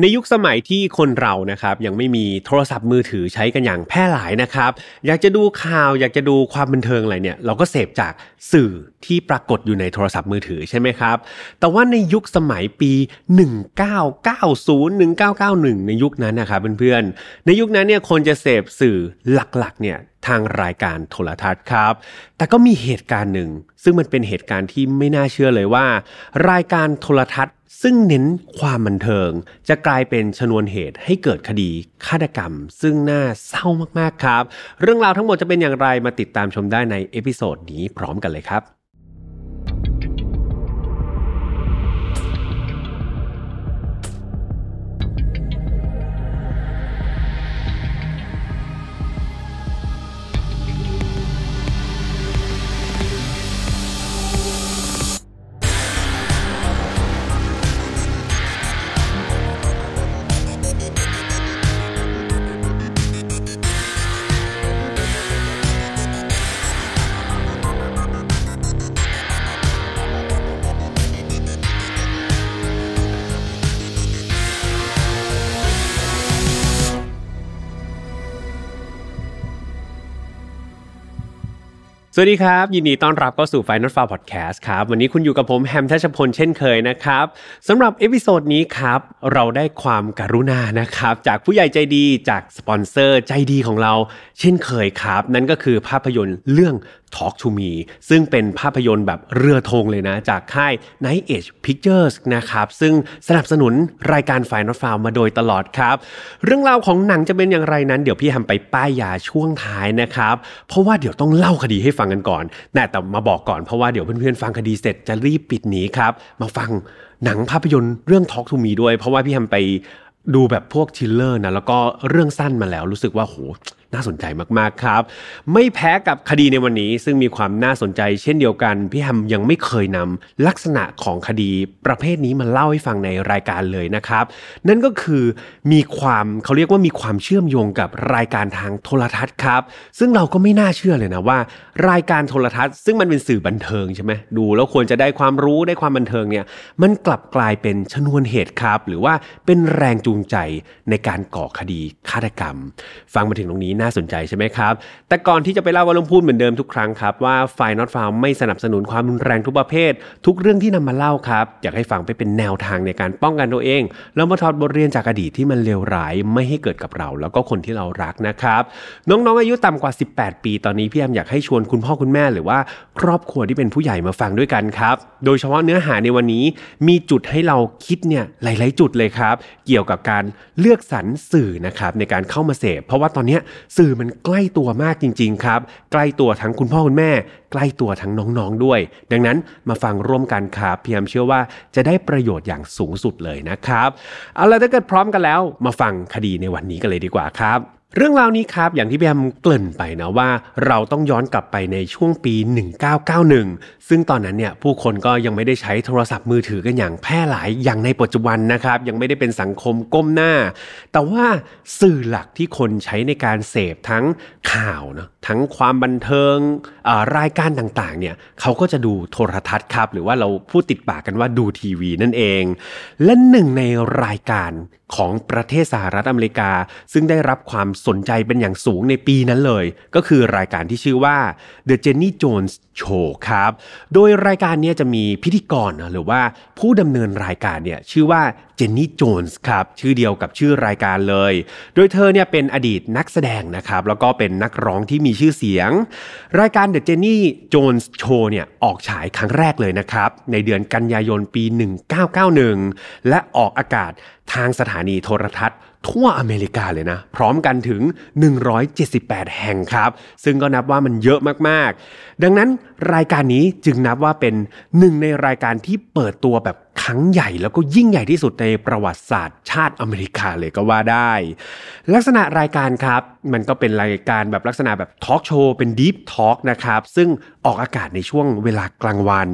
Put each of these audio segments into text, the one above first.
ในยุคสมัยที่คนเรานะครับยังไม่มีโทรศัพท์มือถือใช้กันอย่างแพร่หลายนะครับ อยากจะดูข่าวอยากจะดูความบันเทิงอะไรเนี่ยเราก็เสพจากสื่อที่ปรากฏอยู่ในโทรศัพท์มือถือใช่ไหมครับ แต่ว่าในยุคสมัยปี 1990 1991 ในยุคนั้นนะครับเพื่อนๆในยุคนั้นเนี่ยคนจะเสพสื่อหลักๆเนี่ย ทางรายการโทรทัศน์ครับ แต่ก็มีเหตุการณ์หนึ่ง ซึ่งมันเป็นเหตุการณ์ที่ไม่น่าเชื่อเลยว่า รายการโทรทัศน์ ซึ่งเน้นความบันเทิง จะกลายเป็นชนวนเหตุให้เกิดคดีฆาตกรรม ซึ่งน่าเศร้ามากๆครับ เรื่องราวทั้งหมดจะเป็นอย่างไรมาติดตามชมได้ใน episode นี้พร้อมกันเลยครับ สวัสดีครับ ยินดีต้อนรับเข้าสู่ File Not Found Podcast ครับ วันนี้คุณอยู่กับผมแฮมทัชพลเช่นเคยนะครับสำหรับ episode นี้ครับ เราได้ความกรุณานะครับ จากผู้ใหญ่ใจดีจากสปอนเซอร์ใจดีของเรา เช่นเคยครับ นั่นก็คือภาพยนตร์เรื่อง Talk to Me ซึ่งเป็นภาพยนตร์แบบเรือธงเลยนะ จากค่าย Night Edge Pictures นะครับ ซึ่งสนับสนุนรายการ File Not Found มาโดยตลอดครับ เรื่องราวของหนังจะเป็นอย่างไรนั้น เดี๋ยวพี่แฮมไปป้ายยาช่วงท้ายนะครับ เพราะว่าเดี๋ยวต้องเล่าคดีให้ฟังกันก่อนแต่แต่มาบอกก่อนเพราะว่าเดี๋ยวเพื่อนๆฟังคดีเสร็จจะรีบปิดหนีครับ มาฟังหนังภาพยนตร์เรื่อง Talk to Me ด้วย เพราะว่าพี่แฮมไปดูแบบพวก trailer นะแล้วก็เรื่องสั้นมาแล้วรู้สึกว่าโห น่าสนใจมากๆครับ ไม่แพ้กับคดีในวันนี้ ซึ่งมีความน่าสนใจเช่นเดียวกัน พี่แฮมยังไม่เคยนำลักษณะของคดีประเภทนี้มาเล่าให้ฟังในรายการเลยนะครับ นั่นก็คือมีความเขาเรียกว่ามีความเชื่อมโยงกับรายการทางโทรทัศน์ครับ ซึ่งเราก็ไม่น่าเชื่อเลยนะว่า รายการโทรทัศน์ ซึ่งมันเป็นสื่อบันเทิงใช่ไหมดูแล้วควรจะได้ความรู้ได้ความบันเทิงเนี่ยมันกลับกลายเป็นชนวนเหตุครับ หรือว่าเป็นแรงจูงใจในการก่อคดีฆาตกรรม ฟังมาถึงตรงนี้น่่าสนใจใช่ไหมครับ แต่ก่อนที่จะไปเล่าก็ต้องพูดเหมือนเดิมทุกครั้งครับ ว่าไฟนอตฟาวไม่สนับสนุนความรุนแรงทุกประเภท ทุกเรื่องที่นำมาเล่าครับ อยากให้ฟังไปเป็นแนวทางในการป้องกันตัวเอง แล้วมาถอดบทเรียนจากอดีตที่มันเลวร้ายไม่ให้เกิดกับเรา แล้วก็คนที่เรารักนะครับ น้องๆอายุต่ำกว่า 18 ปี ตอนนี้พี่แอมอยากให้ชวนคุณพ่อคุณแม่หรือว่าครอบครัวที่เป็นผู้ใหญ่มาฟังด้วยกันครับ โดยเฉพาะเนื้อหาในวันนี้มีจุดให้เราคิดเนี่ยหลาย ๆ จุดเลยครับ เกี่ยวกับการเลือกสรรสื่อนะครับในการเข้ามาเสพ เพราะว่าตอนนี้สื่อมันใกล้ตัวมากจริง ๆ ครับ ใกล้ตัวทั้งคุณพ่อคุณแม่ ใกล้ตัวทั้งน้องๆด้วย ดังนั้นมาฟังร่วมกันครับพี่แอมเชื่อว่าจะได้ประโยชน์อย่างสูงสุดเลยนะครับ เอาละถ้าเกิดพร้อมกันแล้ว มาฟังคดีในวันนี้กันเลยดีกว่าครับ เรื่องราวนี้ครับ อย่างที่พี่แอมเกริ่นไปนะว่า เราต้องย้อนกลับไปในช่วงปี 1991 ซึ่งตอนนั้นเนี่ยผู้คนก็ยังไม่ได้ใช้โทรศัพท์มือถือกันอย่างแพร่หลายอย่างในปัจจุบันนะครับ ยังไม่ได้เป็นสังคมก้มหน้า แต่ว่าสื่อหลักที่คนใช้ในการเสพทั้งข่าวนะ ทั้งความบันเทิงรายการต่างๆเนี่ยเขาก็จะดูโทรทัศน์ครับ หรือว่าเราพูดติดปากกันว่าดูทีวีนั่นเอง และหนึ่งในรายการของประเทศสหรัฐอเมริกา ซึ่งได้รับความสนใจเป็นอย่างสูงในปีนั้นเลย ก็คือรายการที่ชื่อว่า The Jenny Jones Show ครับ โดยรายการนี้จะมีพิธีกรหรือว่าผู้ดำเนินรายการเนี่ยชื่อว่าเจนนี่ โจนส์ครับ ชื่อเดียวกับชื่อรายการเลย โดยเธอเนี่ยเป็นอดีตนักแสดงนะครับ แล้วก็เป็นนักร้องที่มีชื่อเสียง รายการ The Jenny Jones Show เนี่ยออกฉายครั้งแรกเลยนะครับ ในเดือนกันยายนปี 1991 และออกอากาศทางสถานีโทรทัศน์ทั่วอเมริกาเลยนะ พร้อมกันถึง 178 แห่งครับ ซึ่งก็นับว่ามันเยอะมาก ๆ ดังนั้นรายการนี้จึงนับว่าเป็นหนึ่งในรายการที่เปิดตัวแบบ ครั้งใหญ่แล้วก็ยิ่งใหญ่ที่สุดในประวัติศาสตร์ชาติอเมริกาเลยก็ว่าได้ ลักษณะรายการครับ มันก็เป็นรายการแบบลักษณะแบบทอล์กโชว์เป็น deep talk นะครับ ซึ่งออกอากาศในช่วงเวลากลางวัน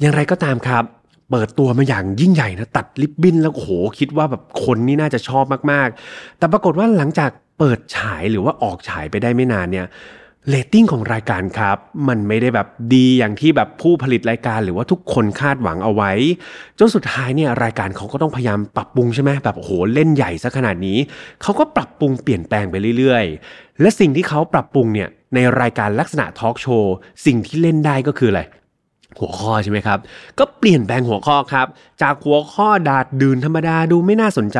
อย่างไรก็ตามครับเปิดตัวมาอย่างยิ่งใหญ่นะตัดริบบิ้นแล้วโอ้โหคิดว่าแบบคนนี่น่าจะชอบมากๆ แต่ปรากฏว่าหลังจากเปิดฉายหรือว่าออกฉายไปได้ไม่นานเนี่ย เรตติ้งของรายการครับ มันไม่ได้แบบดีอย่างที่แบบผู้ผลิตรายการหรือว่าทุกคนคาดหวังเอาไว้ จนสุดท้ายเนี่ยรายการเขาก็ต้องพยายามปรับปรุงใช่ไหมแบบโอ้โหเล่นใหญ่ซะขนาดนี้ เขาก็ปรับปรุงเปลี่ยนแปลงไปเรื่อยๆ และสิ่งที่เขาปรับปรุงเนี่ยในรายการลักษณะทอล์กโชว์สิ่งที่เล่นได้ก็คืออะไร หัวข้อใช่ไหมครับ ก็เปลี่ยนแปลงหัวข้อครับ จากหัวข้อดาดดื่นธรรมดาดูไม่น่าสนใจ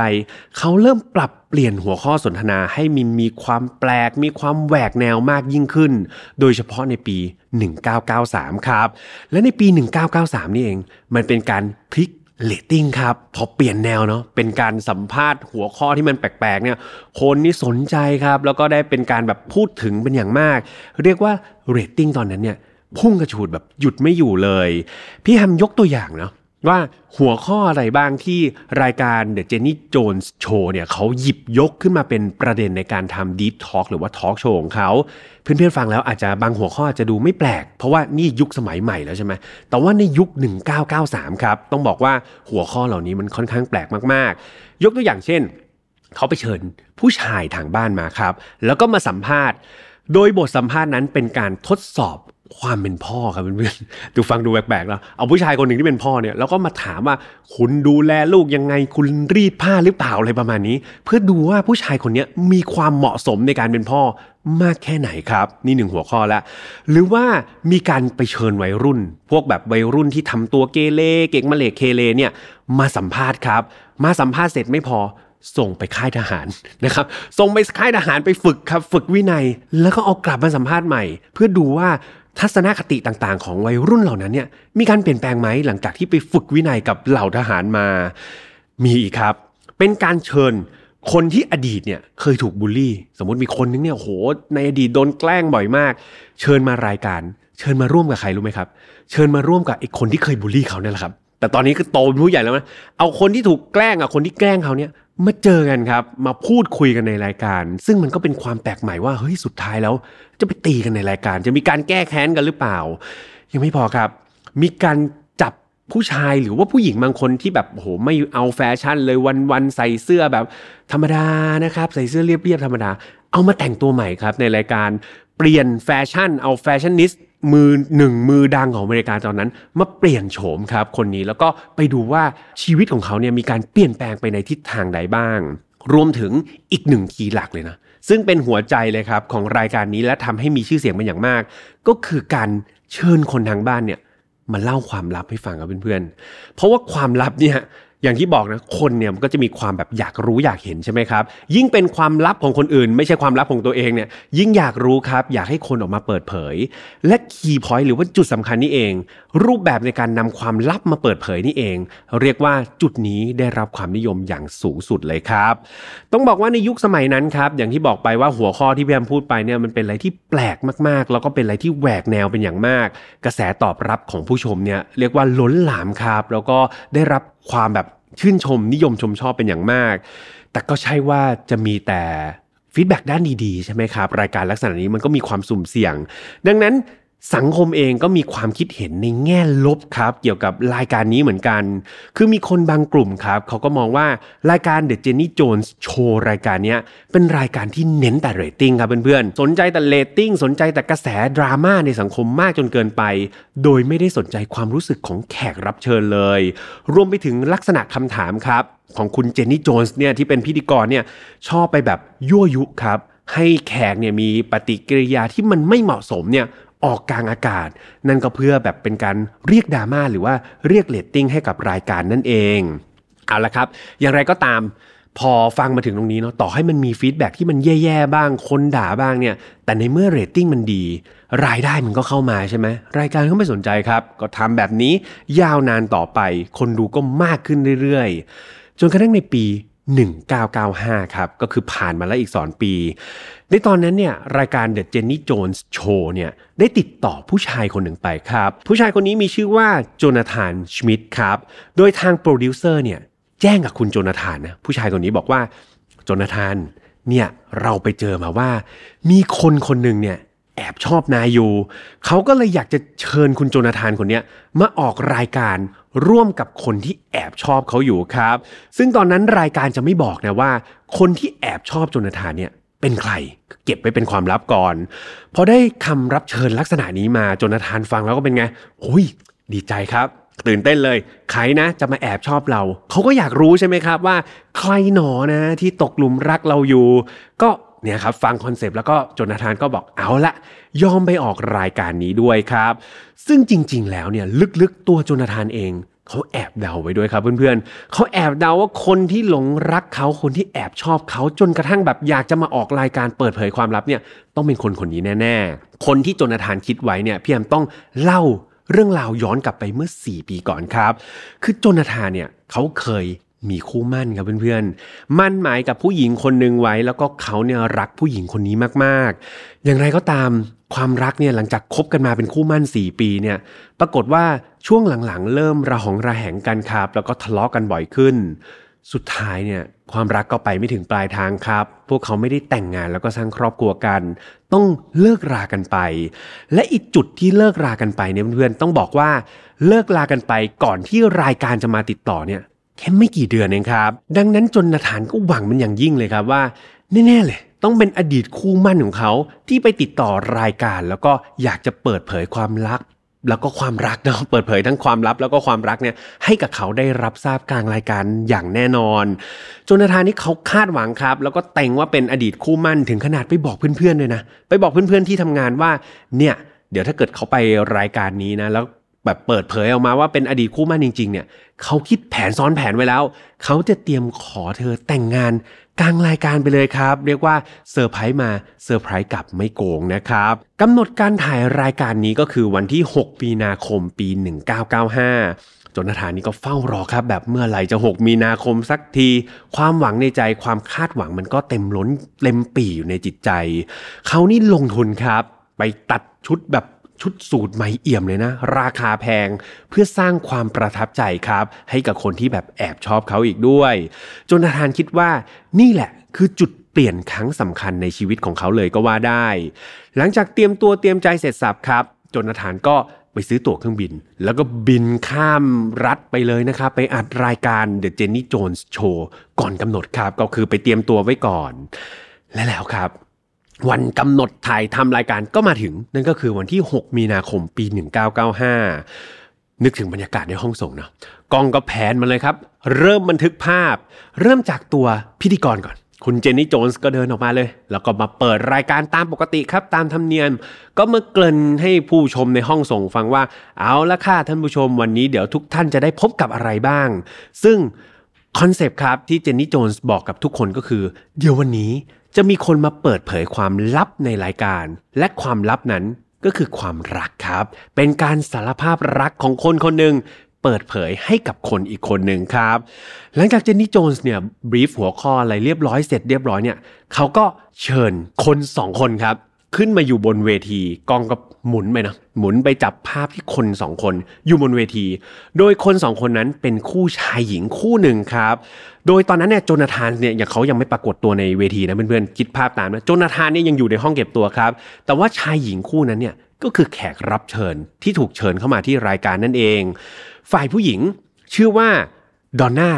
เขาเริ่มปรับเปลี่ยนหัวข้อสนทนาให้มันมีความแปลก มีความแหวกแนวมากยิ่งขึ้น โดยเฉพาะในปี 1993 ครับ และในปี 1993 นี่เอง มันเป็นการพลิกเรตติ้งครับ พอเปลี่ยนแนวเนาะเป็นการสัมภาษณ์หัวข้อที่มันแปลกๆเนี่ยคนนี่สนใจครับ แล้วก็ได้เป็นการแบบพูดถึงเป็นอย่างมาก เรียกว่าเรตติ้งตอนนั้นเนี่ย พุ่งกระฉูดแบบหยุดไม่อยู่เลย พี่แฮมยกตัวอย่างเนาะว่าหัวข้ออะไรบ้างที่รายการ The Jenny Jones Show เนี่ยเขาหยิบยกขึ้นมาเป็นประเด็นในการทำ Deep Talk หรือว่า Talk Show ของเขา เพื่อนๆฟังแล้วอาจจะบางหัวข้อจะดูไม่แปลก เพราะว่านี่ยุคสมัยใหม่แล้วใช่ไหมแต่ว่าในยุค 1993 ครับ ต้องบอกว่าหัวข้อเหล่านี้มันค่อนข้างแปลกมากๆ ยกตัวอย่างเช่น เขาไปเชิญผู้ชายทางบ้านมาครับ แล้วก็มาสัมภาษณ์ โดยบทสัมภาษณ์นั้นเป็นการทดสอบ ความเป็นพ่อครับเพื่อนๆดูฟังดูแปลกๆแล้วเอาผู้ชายคนหนึ่งที่เป็นพ่อเนี่ยแล้วก็มาถามว่าคุณดูแลลูกยังไงคุณรีดผ้าหรือเปล่าอะไรประมาณนี้ เพื่อดูว่าผู้ชายคนนี้มีความเหมาะสมในการเป็นพ่อมากแค่ไหนครับ นี่หนึ่งหัวข้อแล้วหรือว่ามีการไปเชิญวัยรุ่น พวกแบบวัยรุ่นที่ทำตัวเกเรเก่งมาเลกเคเลเนี่ยมาสัมภาษณ์ครับ มาสัมภาษณ์เสร็จไม่พอส่งไปค่ายทหารนะครับ ส่งไปค่ายทหารไปฝึกครับ ฝึกวินัย แล้วก็เอากลับมาสัมภาษณ์ใหม่ เพื่อดูว่า ทัศนคติต่างๆ ของวัยรุ่นเหล่านั้นเนี่ยมีการเปลี่ยนแปลงไหมหลังจากที่ไปฝึกวินัยกับเหล่าทหารมา มีอีกครับ เป็นการเชิญคนที่อดีตเนี่ยเคยถูกบูลลี่ สมมติมีคนนึงเนี่ยโหในอดีตโดนแกล้งบ่อยมาก เชิญมารายการ เชิญมาร่วมกับใครรู้ไหมครับ เชิญมาร่วมกับไอ้คนที่เคยบูลลี่เขาเนี่ยแหละครับแต่ตอนนี้คือโตเป็นผู้ใหญ่แล้วนะเอาคนที่ถูกแกล้งอะคนที่แกล้งเขาเนี่ย มาเจอกันครับ มาพูดคุยกันในรายการ ซึ่งมันก็เป็นความแปลกใหม่ว่าเฮ้ยสุดท้ายแล้ว จะไปตีกันในรายการ จะมีการแก้แค้นกันหรือเปล่า ยังไม่พอครับ มีการจับผู้ชายหรือว่าผู้หญิงบางคนที่แบบโอ้โหไม่เอาแฟชั่นเลยวันๆใส่เสื้อแบบ ธรรมดานะครับ ใส่เสื้อเรียบๆธรรมดา เอามาแต่งตัวใหม่ครับในรายการเปลี่ยนแฟชั่นเอา fashionista มือหนึ่งมือดังของอเมริกาตอนนั้น มาเปลี่ยนโฉมครับคนนี้แล้วก็ไปดูว่าชีวิตของเขาเนี่ยมีการเปลี่ยนแปลงไปในทิศทางใดบ้าง รวมถึงอีกหนึ่ง key หลักเลยนะ ซึ่งเป็นหัวใจเลยครับของรายการนี้และทำให้มีชื่อเสียงเป็นอย่างมาก ก็คือการเชิญคนทางบ้านเนี่ยมาเล่าความลับให้ฟังกับเพื่อนๆ เพราะว่าความลับเนี่ย อย่างที่บอกนะคนเนี่ยมันก็จะมีความแบบอยากรู้อยากเห็นใช่ไหมครับ ยิ่งเป็นความลับของคนอื่น ไม่ใช่ความลับของตัวเองเนี่ยยิ่งอยากรู้ครับ อยากให้คนออกมาเปิดเผย และคีย์พอยต์หรือว่าจุดสำคัญนี่เอง รูปแบบในการนำความลับมาเปิดเผยนี่เอง เรียกว่าจุดนี้ได้รับความนิยมอย่างสูงสุดเลยครับ ต้องบอกว่าในยุคสมัยนั้นครับอย่างที่บอกไปว่าหัวข้อที่พี่แอมพูดไปเนี่ยมันเป็นอะไรที่แปลกมากๆ แล้วก็เป็นอะไรที่แหวกแนวเป็นอย่างมาก กระแสตอบรับของผู้ชมเนี่ยเรียกว่าล้นหลามครับ แล้วก็ได้รับความแบบชื่นชมนิยมชมชอบเป็นอย่างมาก แต่ก็ใช่ว่าจะมีแต่ feedback ด้านดีๆ ใช่ไหมครับ รายการลักษณะนี้มันก็มีความสุ่มเสี่ยง ดังนั้น สังคมเองก็มีความคิดเห็นในแง่ลบครับ เกี่ยวกับรายการนี้เหมือนกัน คือมีคนบางกลุ่มครับ เขาก็มองว่ารายการ The Jenny Jones Show รายการนี้เป็นรายการที่เน้นแต่เรตติ้งครับเพื่อนๆ สนใจแต่เรตติ้ง สนใจแต่กระแสดราม่าในสังคมมากจนเกินไป โดยไม่ได้สนใจความรู้สึกของแขกรับเชิญเลย รวมไปถึงลักษณะคำถามครับ ของคุณเจนนี่โจนส์เนี่ยที่เป็นพิธีกรเนี่ยชอบไปแบบยั่วยุครับให้แขกเนี่ยมีปฏิกิริยาที่มันไม่เหมาะสมเนี่ย ออกกลางอากาศ นั่นก็เพื่อแบบเป็นการเรียกดราม่าหรือว่าเรียกเรตติ้งให้กับรายการนั่นเองเอาละครับ อย่างไรก็ตามพอฟังมาถึงตรงนี้เนาะต่อให้มันมี feedback ที่มันแย่ๆบ้างคนด่าบ้างเนี่ย แต่ในเมื่อเรตติ้งมันดี รายได้มันก็เข้ามาใช่ไหมรายการก็ไม่สนใจครับ ก็ทำแบบนี้ยาวนานต่อไป คนดูก็มากขึ้นเรื่อยๆ จนกระทั่งในปี 1995 ครับ ก็คือผ่านมาแล้วอีก 2 ปี ในตอนนั้นเนี่ยรายการ The Jenny Jones Show เนี่ยได้ติดต่อผู้ชายคนหนึ่งไปครับ ผู้ชายคนนี้มีชื่อว่าโจนาธานชมิดครับ โดยทางโปรดิวเซอร์เนี่ยแจ้งกับคุณโจนาธานนะผู้ชายคนนี้บอกว่าโจนาธานเนี่ยเราไปเจอมาว่า มีคนคนหนึ่งเนี่ย แอบชอบนายอยู่เขาก็เลยอยากจะเชิญคุณโจนาธานคนนี้มาออกรายการร่วมกับคนที่แอบชอบเขาอยู่ครับ ซึ่งตอนนั้นรายการจะไม่บอกนะว่า คนที่แอบชอบโจนาธานเนี่ยเป็นใคร เก็บไว้เป็นความลับก่อน พอได้คำรับเชิญลักษณะนี้มาโจนาธานฟังแล้วก็เป็นไงโอ้ย ดีใจครับ ตื่นเต้นเลยใครนะ จะมาแอบชอบเรา เขาก็อยากรู้ใช่ไหมครับว่า ใครหนอนะที่ตกหลุมรักเราอยู่ ก็ เนี่ยครับฟังคอนเซปต์แล้วก็โจนาธานก็บอกเอาละยอมไปออกรายการนี้ด้วยครับ ซึ่งจริง ๆ แล้วเนี่ยลึกๆตัวโจนาธานเองเขาแอบเดาไว้ด้วยครับเพื่อนๆ เขาแอบเดาว่าคนที่หลงรักเขาคนที่แอบชอบเขาจนกระทั่งแบบอยากจะมาออกรายการเปิดเผยความลับเนี่ยต้องเป็นคนคนนี้แน่ ๆ คนที่โจนาธานคิดไว้เนี่ยพี่แฮมต้องเล่าเรื่องราวย้อนกลับไปเมื่อ 4 ปีก่อนครับ คือโจนาธานเนี่ยเขาเคย มีคู่มั่นครับเพื่อนๆ มั่นหมายกับผู้หญิงคนหนึ่งไว้ แล้วก็เขาเนี่ยรักผู้หญิงคนนี้มากๆ อย่างไรก็ตามความรักเนี่ยหลังจากคบกันมาเป็นคู่มั่น 4 ปีเนี่ย ปรากฏว่าช่วงหลังๆ เริ่มระหองระแหงกันครับ แล้วก็ทะเลาะกันบ่อยขึ้น สุดท้ายเนี่ยความรักก็ไปไม่ถึงปลายทางครับ พวกเขาไม่ได้แต่งงานแล้วก็สร้างครอบครัวกัน ต้องเลิกรากันไป และอีกจุดที่เลิกรากันไปเนี่ยเพื่อนๆต้องบอกว่าเลิกรากันไปก่อนที่รายการจะมาติดต่อเนี่ย แค่ไม่กี่เดือนเองครับ ดังนั้นจนนาธานก็หวังมันอย่างยิ่งเลยครับว่า แน่ๆเลยต้องเป็นอดีตคู่มั่นของเขาที่ไปติดต่อรายการ แล้วก็อยากจะเปิดเผยความลับแล้วก็ความรักเนาะเปิดเผยทั้งความลับแล้วก็ความรักเนี่ยให้กับเขาได้รับทราบกลางรายการอย่างแน่นอนโจนาธานนี่เขาคาดหวังครับ แล้วก็เก็งว่าเป็นอดีตคู่หมั้นถึงขนาดไปบอกเพื่อนๆเลยนะไปบอกเพื่อนๆที่ทำงานว่าเนี่ยเดี๋ยวถ้าเกิดเขาไปรายการนี้นะแล้ว แบบเปิดเผยออกมาว่าเป็นอดีตคู่หมั้นจริง ๆ เนี่ยเขาคิดแผนซ้อนแผนไว้แล้ว เขาจะเตรียมขอเธอแต่งงานกลางรายการไปเลยครับ เรียกว่าเซอร์ไพรส์มาเซอร์ไพรส์กลับไม่โกงนะครับกำหนดการถ่ายรายการนี้ก็คือวันที่ 6 มีนาคมปี 1995 จนนาธานนี่ก็เฝ้ารอครับ แบบเมื่อไหร่จะ 6 มีนาคมสักที ความหวังในใจความคาดหวังมันก็เต็มล้นเต็มปีอยู่ในจิตใจ เขานี่ลงทุนครับ ไปตัดชุดแบบ ชุดสูตรใหม่เอี่ยมเลยนะ ราคาแพงเพื่อสร้างความประทับใจครับ ให้กับคนที่แบบแอบชอบเขาอีกด้วย จนทานคิดว่านี่แหละคือจุดเปลี่ยนครั้งสำคัญในชีวิตของเขาเลยก็ว่าได้ หลังจากเตรียมตัวเตรียมใจเสร็จสับครับจนทานก็ไปซื้อตั๋วเครื่องบิน แล้วก็บินข้ามรัฐไปเลยนะครับ ไปอัดรายการ The Jenny Jones Show ก่อนกำหนดครับ ก็คือไปเตรียมตัวไว้ก่อน และแล้วครับ วันกำหนดถ่ายทำรายการก็มาถึง นั่นก็คือวันที่ 6 มีนาคมปี 1995 นึกถึงบรรยากาศในห้องส่งเนาะกล้องก็แผนมาเลยครับ เริ่มบันทึกภาพ เริ่มจากตัวพิธีกรก่อน คุณเจนนี่โจนส์ก็เดินออกมาเลย แล้วก็มาเปิดรายการตามปกติครับ ตามธรรมเนียม ก็มาเกริ่นให้ผู้ชมในห้องส่งฟังว่า เอาละค่ะท่านผู้ชมวันนี้เดี๋ยวทุกท่านจะได้พบกับอะไรบ้าง ซึ่งคอนเซปต์ครับที่เจนนี่โจนส์บอกกับทุกคนก็คือ เดี๋ยววันนี้ จะมีคนมาเปิดเผยความลับในรายการ และความลับนั้นก็คือความรักครับ เป็นการสารภาพรักของคนคนหนึ่งเปิดเผยให้กับคนอีกคนหนึ่งครับ หลังจากเจนนี่โจนส์เนี่ยบรีฟหัวข้ออะไรเรียบร้อยเสร็จเรียบร้อยเนี่ยเขาก็เชิญคนสองคนครับ ขึ้นมาอยู่บนเวทีกองก็หมุนไปนะหมุนไปจับภาพที่คนสองคนอยู่บนเวที โดยคนสองคนนั้นเป็นคู่ชายหญิงคู่หนึ่งครับ โดยตอนนั้นเนี่ยโจนาธานเนี่ยอย่างเขายังไม่ปรากฏตัวในเวทีนะเพื่อนๆคิดภาพตามนะโจนาธานเนี่ยยังอยู่ในห้องเก็บตัวครับ แต่ว่าชายหญิงคู่นั้นเนี่ยก็คือแขกรับเชิญที่ถูกเชิญเข้ามาที่รายการนั่นเอง ฝ่ายผู้หญิงชื่อว่าดอนน่า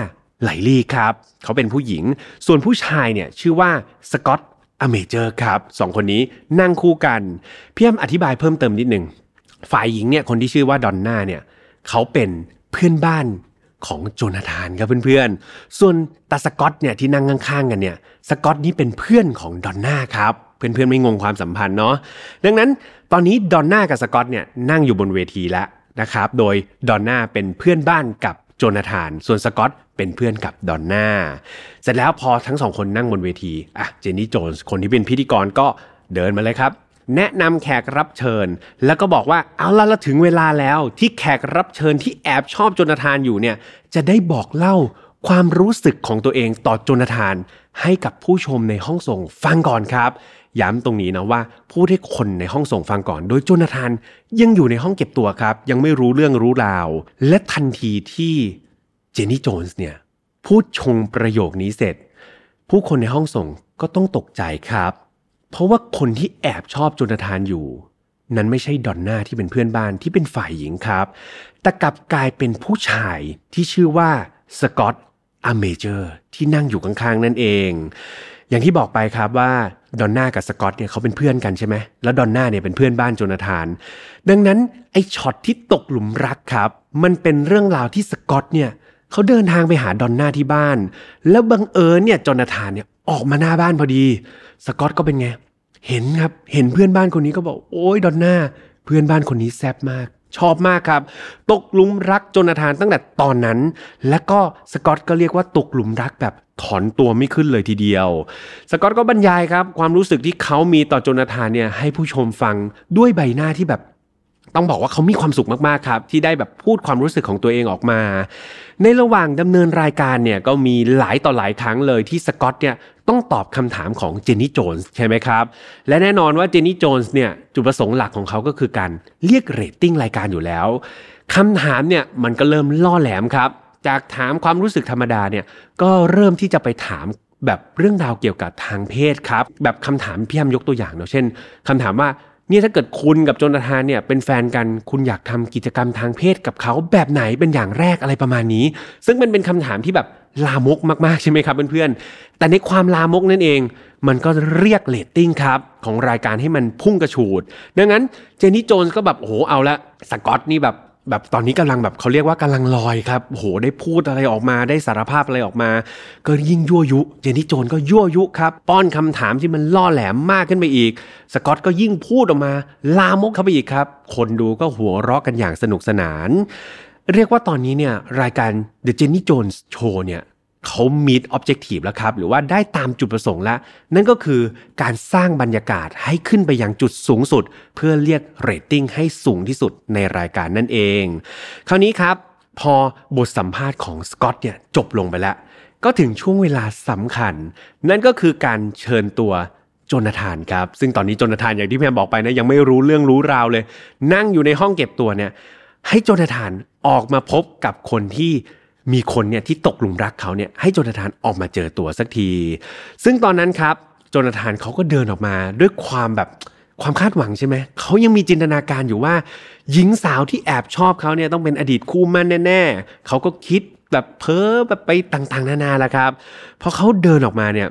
ไหลลี่ครับ เขาเป็นผู้หญิง ส่วนผู้ชายเนี่ยชื่อว่าสกอต อเมเจอร์ครับสองคนนี้นั่งคู่กัน พี่อ้อธิบายเพิ่มเติมนิดหนึ่งฝ่ายหญิงเนี่ยคนที่ชื่อว่าดอนน่าเนี่ยเขาเป็นเพื่อนบ้านของโจนาธานครับเพื่อนๆ ส่วนตาสกอตเนี่ยที่นั่งข้างๆกันเนี่ยสกอตนี่เป็นเพื่อนของดอนน่าครับเพื่อนๆไม่งงความสัมพันธ์เนาะดังนั้นตอนนี้ดอนน่ากับสกอตเนี่ยนั่งอยู่บนเวทีแล้วนะครับโดยดอนน่าเป็นเพื่อนบ้านกับโจนาธาน ส่วนสกอต เป็นเพื่อนกับดอนน่าเสร็จแล้วพอทั้งสองคนนั่งบนเวทีอะเจนนี่โจนส์คนที่เป็นพิธีกรก็เดินมาเลยครับ แนะนำแขกรับเชิญ แล้วก็บอกว่าเอาละเราถึงเวลาแล้วที่แขกรับเชิญที่แอบชอบโจนาธานอยู่เนี่ยจะได้บอกเล่าความรู้สึกของตัวเองต่อโจนาธานให้กับผู้ชมในห้องส่งฟังก่อนครับ ย้ำตรงนี้นะว่าพูดให้คนในห้องส่งฟังก่อน โดยโจนาธานยังอยู่ในห้องเก็บตัวครับ ยังไม่รู้เรื่องรู้ราว และทันทีที่ เจนนี่โจนส์เนี่ยพูดชงประโยคนี้เสร็จ ผู้คนในห้องส่งก็ต้องตกใจครับ เพราะว่าคนที่แอบชอบโจนาธานอยู่ นั้นไม่ใช่ดอนน่าที่เป็นเพื่อนบ้านที่เป็นฝ่ายหญิงครับ แต่กลับกลายเป็นผู้ชายที่ชื่อว่าสกอตอาเมเจอร์ที่นั่งอยู่ข้างๆนั่นเอง อย่างที่บอกไปครับว่าดอนน่ากับสกอตเนี่ยเขาเป็นเพื่อนกันใช่ไหมแล้วดอนน่าเนี่ยเป็นเพื่อนบ้านโจนาธาน ดังนั้นไอ้ช็อตที่ตกหลุมรักครับ มันเป็นเรื่องราวที่สกอตเนี่ย เขาเดินทางไปหาดอนน่าที่บ้าน แล้วบังเอิญเนี่ยโจนาธานเนี่ยออกมาหน้าบ้านพอดี สกอตก็เป็นไง เห็นครับ เห็นเพื่อนบ้านคนนี้ก็บอก โอ้ยดอนน่า เพื่อนบ้านคนนี้แซ่บมาก ชอบมากครับ ตกหลุมรักโจนาธานตั้งแต่ตอนนั้น และก็สกอตก็เรียกว่าตกหลุมรักแบบถอนตัวไม่ขึ้นเลยทีเดียว สกอตก็บรรยายครับ ความรู้สึกที่เขามีต่อโจนาธานเนี่ยให้ผู้ชมฟังด้วยใบหน้าที่แบบ ต้องบอกว่าเขามีความสุขมากๆครับ ที่ได้แบบพูดความรู้สึกของตัวเองออกมา ในระหว่างดำเนินรายการเนี่ยก็มีหลายต่อหลายครั้งเลยที่สกอตเนี่ยต้องตอบคำถามของเจนนี่โจนส์ใช่ไหมครับ และแน่นอนว่าเจนนี่โจนส์เนี่ยจุดประสงค์หลักของเขาก็คือการเรียกเรตติ้งรายการอยู่แล้วคำถามเนี่ยมันก็เริ่มล่อแหลมครับ จากถามความรู้สึกธรรมดาเนี่ยก็เริ่มที่จะไปถามแบบเรื่องราวเกี่ยวกับทางเพศครับ แบบคำถามพี่ยมยกตัวอย่างเนาะเช่นคำถามว่า นี่ยถ้าเกิดคุณกับโจนาธานเนี่ยเป็นแฟนกันคุณอยากทำกิจกรรมทางเพศกับเขาแบบไหนเป็นอย่างแรกอะไรประมาณนี้ ซึ่งมันเป็นคำถามที่แบบลามกมากๆใช่ไหมครับเพื่อนๆแต่ในความลามกนั่นเอง มันก็เรียกเรตติ้งครับ ของรายการให้มันพุ่งกระฉูด ดังนั้นเจนนี่โจนส์ก็แบบโอ้โหเอาละสกอตนี่แบบ แบบตอนนี้กำลังแบบเขาเรียกว่ากำลังลอยครับโหได้พูดอะไรออกมาได้สารภาพอะไรออกมา ก็ยิ่งยั่วยุ เจนนี่โจนส์ก็ยั่วยุครับป้อนคำถามที่มันล่อแหลมมากขึ้นไปอีก สกอตก็ยิ่งพูดออกมา ลามกเข้าไปอีกครับ คนดูก็หัวเราะกันอย่างสนุกสนาน เรียกว่าตอนนี้เนี่ยรายการ The Jenny Jones Show เนี่ย เขามีดออบเจกตีฟแล้วครับ หรือว่าได้ตามจุดประสงค์แล้ว นั่นก็คือการสร้างบรรยากาศให้ขึ้นไปยังจุดสูงสุด เพื่อเรียกเรตติ้งให้สูงที่สุดในรายการนั่นเอง คราวนี้ครับ พอบทสัมภาษณ์ของสกอตเนี่ยจบลงไปแล้ว ก็ถึงช่วงเวลาสำคัญ นั่นก็คือการเชิญตัวโจนาธานครับ ซึ่งตอนนี้โจนาธานอย่างที่พี่แอมบอกไปนะยังไม่รู้เรื่องรู้ราวเลย นั่งอยู่ในห้องเก็บตัวเนี่ยให้โจนาธานออกมาพบกับคนที่ มีคนเนี่ยที่ตกหลุมรักเขาเนี่ยให้โจนาธานออกมาเจอตัวสักที ซึ่งตอนนั้นครับโจนาธานเขาก็เดินออกมาด้วยความแบบความคาดหวังใช่ไหม เขายังมีจินตนาการอยู่ว่า หญิงสาวที่แอบชอบเขาเนี่ยต้องเป็นอดีตคู่มั่นแน่ๆ เขาก็คิดแบบเพ้อแบบไปต่างๆ นานาแล้วครับ พอเขาเดินออกมาเนี่ย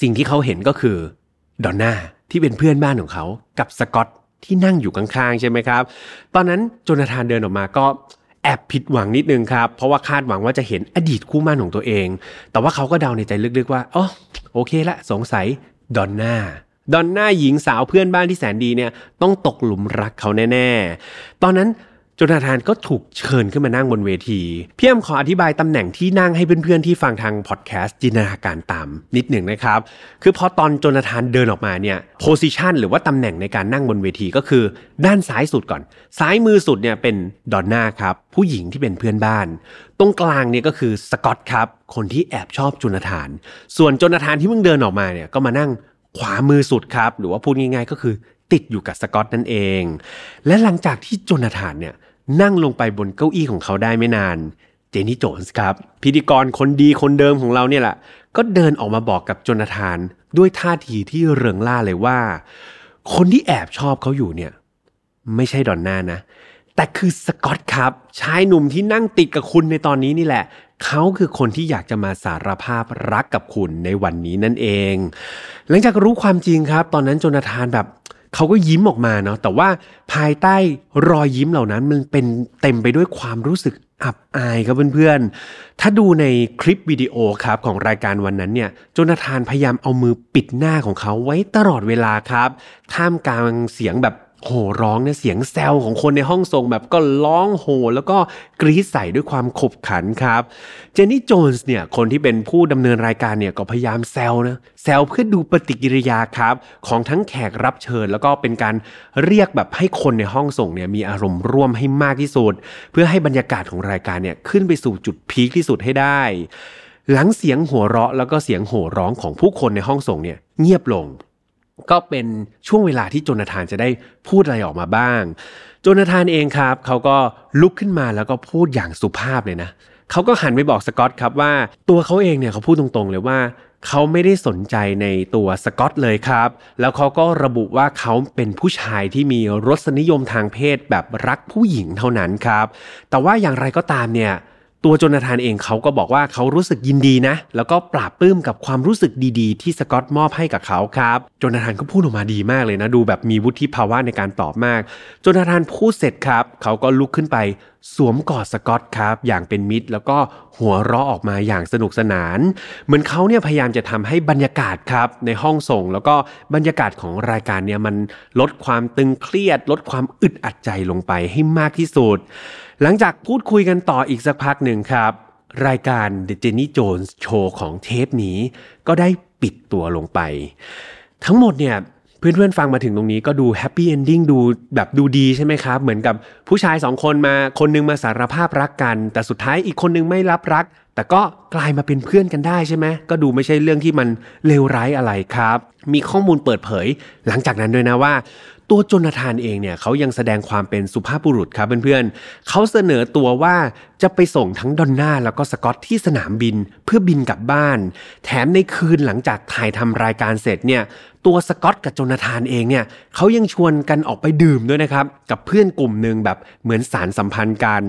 สิ่งที่เขาเห็นก็คือดอนน่าที่เป็นเพื่อนบ้านของเขากับสกอตที่นั่งอยู่ข้างๆ ใช่ไหมครับ ตอนนั้นโจนาธานเดินออกมาก็ แอบผิดหวังนิดนึงครับ เพราะว่าคาดหวังว่าจะเห็นอดีตคู่มั่นของตัวเอง แต่ว่าเขาก็เดาในใจลึกๆว่าอ๋อโอเคละสงสัยดอนน่าดอนน่าหญิงสาวเพื่อนบ้านที่แสนดีเนี่ยต้องตกหลุมรักเขาแน่ ๆ ตอนนั้น จนาธานก็ถูกเชิญขึ้นมานั่งบนเวที พี่แอมขออธิบายตำแหน่งที่นั่งให้เพื่อนๆที่ฟังทางพอดแคสต์จินตนาการตามนิดหนึ่งนะครับ คือพอตอนจนาธานเดินออกมาเนี่ยโพสิชันหรือว่าตำแหน่งในการนั่งบนเวทีก็คือ ด้านซ้ายสุดก่อน ซ้ายมือสุดเนี่ยเป็นดอนน่าครับ ผู้หญิงที่เป็นเพื่อนบ้าน ตรงกลางเนี่ยก็คือสกอตครับ คนที่แอบชอบจนาธาน ส่วนจนาธานที่เพิ่งเดินออกมาเนี่ยก็มานั่งขวามือสุดครับ หรือว่าพูดง่ายๆ ก็คือติดอยู่กับสกอตนั่นเอง และหลังจากที่จนาธานเนี่ย นั่งลงไปบนเก้าอี้ของเขาได้ไม่นาน เจนี่โจนส์ครับ พิธีกรคนดีคนเดิมของเราเนี่ยแหละ ก็เดินออกมาบอกกับโจนาธานด้วยท่าทีที่เริงล่าเลยว่า คนที่แอบชอบเขาอยู่เนี่ย ไม่ใช่ดอนน่านะ แต่คือสกอตครับ ชายหนุ่มที่นั่งติดกับคุณในตอนนี้นี่แหละ เขาคือคนที่อยากจะมาสารภาพรักกับคุณในวันนี้นั่นเอง หลังจากรู้ความจริงครับ ตอนนั้นโจนาธานแบบ เขาก็ยิ้มออกมาเนาะแต่ว่าภายใต้รอยยิ้มเหล่านั้นมันเป็นเต็มไปด้วยความรู้สึกอับอายครับเพื่อนๆ ถ้าดูในคลิปวิดีโอครับของรายการวันนั้นเนี่ยโจนาธานพยายามเอามือปิดหน้าของเขาไว้ตลอดเวลาครับ ท่ามกลางเสียงแบบ โห่ร้องเนี่ยเสียงแซวของคนในห้องส่งแบบก็ร้องโห่แล้วก็กรี๊ดใส่ด้วยความขบขันครับ เจนนี่โจนส์เนี่ยคนที่เป็นผู้ดำเนินรายการเนี่ยก็พยายามแซวนะแซวเพื่อดูปฏิกิริยาครับ ของทั้งแขกรับเชิญ แล้วก็เป็นการเรียกแบบให้คนในห้องส่งเนี่ยมีอารมณ์ร่วมให้มากที่สุด เพื่อให้บรรยากาศของรายการเนี่ยขึ้นไปสู่จุดพีคที่สุดให้ได้ หลังเสียงหัวเราะแล้วก็เสียงโห่ร้องของผู้คนในห้องส่งเนี่ยเงียบลง ก็เป็นช่วงเวลาที่โจนาธานจะได้พูดอะไรออกมาบ้าง โจนาธานเองครับเขาก็ลุกขึ้นมาแล้วก็พูดอย่างสุภาพเลยนะเขาก็หันไปบอกสกอตครับว่าตัวเขาเองเนี่ยเขาพูดตรงๆเลยว่าเขาไม่ได้สนใจในตัวสกอตเลยครับ แล้วเขาก็ระบุว่าเขาเป็นผู้ชายที่มีรสนิยมทางเพศแบบรักผู้หญิงเท่านั้นครับ แต่ว่าอย่างไรก็ตามเนี่ย ตัวโจนาธานเองเขาก็บอกว่าเขารู้สึกยินดีนะ แล้วก็ปราบปลื้มกับความรู้สึกดีๆ ที่สกอตมอบให้กับเขาครับโจนาธานก็พูดออกมาดีมากเลยนะ ดูแบบมีวุฒิภาวะในการตอบมากโจนาธานพูดเสร็จครับ เขาก็ลุกขึ้นไปสวมกอดสกอตครับ อย่างเป็นมิตร แล้วก็หัวเราะออกมาอย่างสนุกสนาน เหมือนเขาเนี่ยพยายามจะทำให้บรรยากาศครับ ในห้องส่ง แล้วก็บรรยากาศของรายการเนี่ยมันลดความตึงเครียด ลดความอึดอัดใจลงไปให้มากที่สุด หลังจากพูดคุยกันต่ออีกสักพักหนึ่งครับ รายการ The Jenny Jones Show ของเทปนี้ ก็ได้ปิดตัวลงไป ทั้งหมดเนี่ยเพื่อนๆฟังมาถึงตรงนี้ก็ดู happy ending ดูแบบดูดีใช่ไหมครับ เหมือนกับผู้ชายสองคนมาคนนึงมาสารภาพรักกัน แต่สุดท้ายอีกคนนึงไม่รับรัก แต่ก็กลายมาเป็นเพื่อนกันได้ใช่ไหมก็ดูไม่ใช่เรื่องที่มันเลวร้ายอะไรครับ มีข้อมูลเปิดเผย หลังจากนั้นด้วยนะว่า ตัวโจนาธานเองเนี่ยเขายังแสดงความเป็นสุภาพบุรุษครับเพื่อนๆเขาเสนอตัวว่าจะไปส่งทั้งดอนน่าแล้วก็สกอตที่สนามบินเพื่อบินกลับบ้าน แถมในคืนหลังจากถ่ายทำรายการเสร็จเนี่ยตัวสกอตกับโจนาธานเองเนี่ยเขายังชวนกันออกไปดื่มด้วยนะครับ กับเพื่อนกลุ่มหนึ่งแบบเหมือนสารสัมพันธ์กัน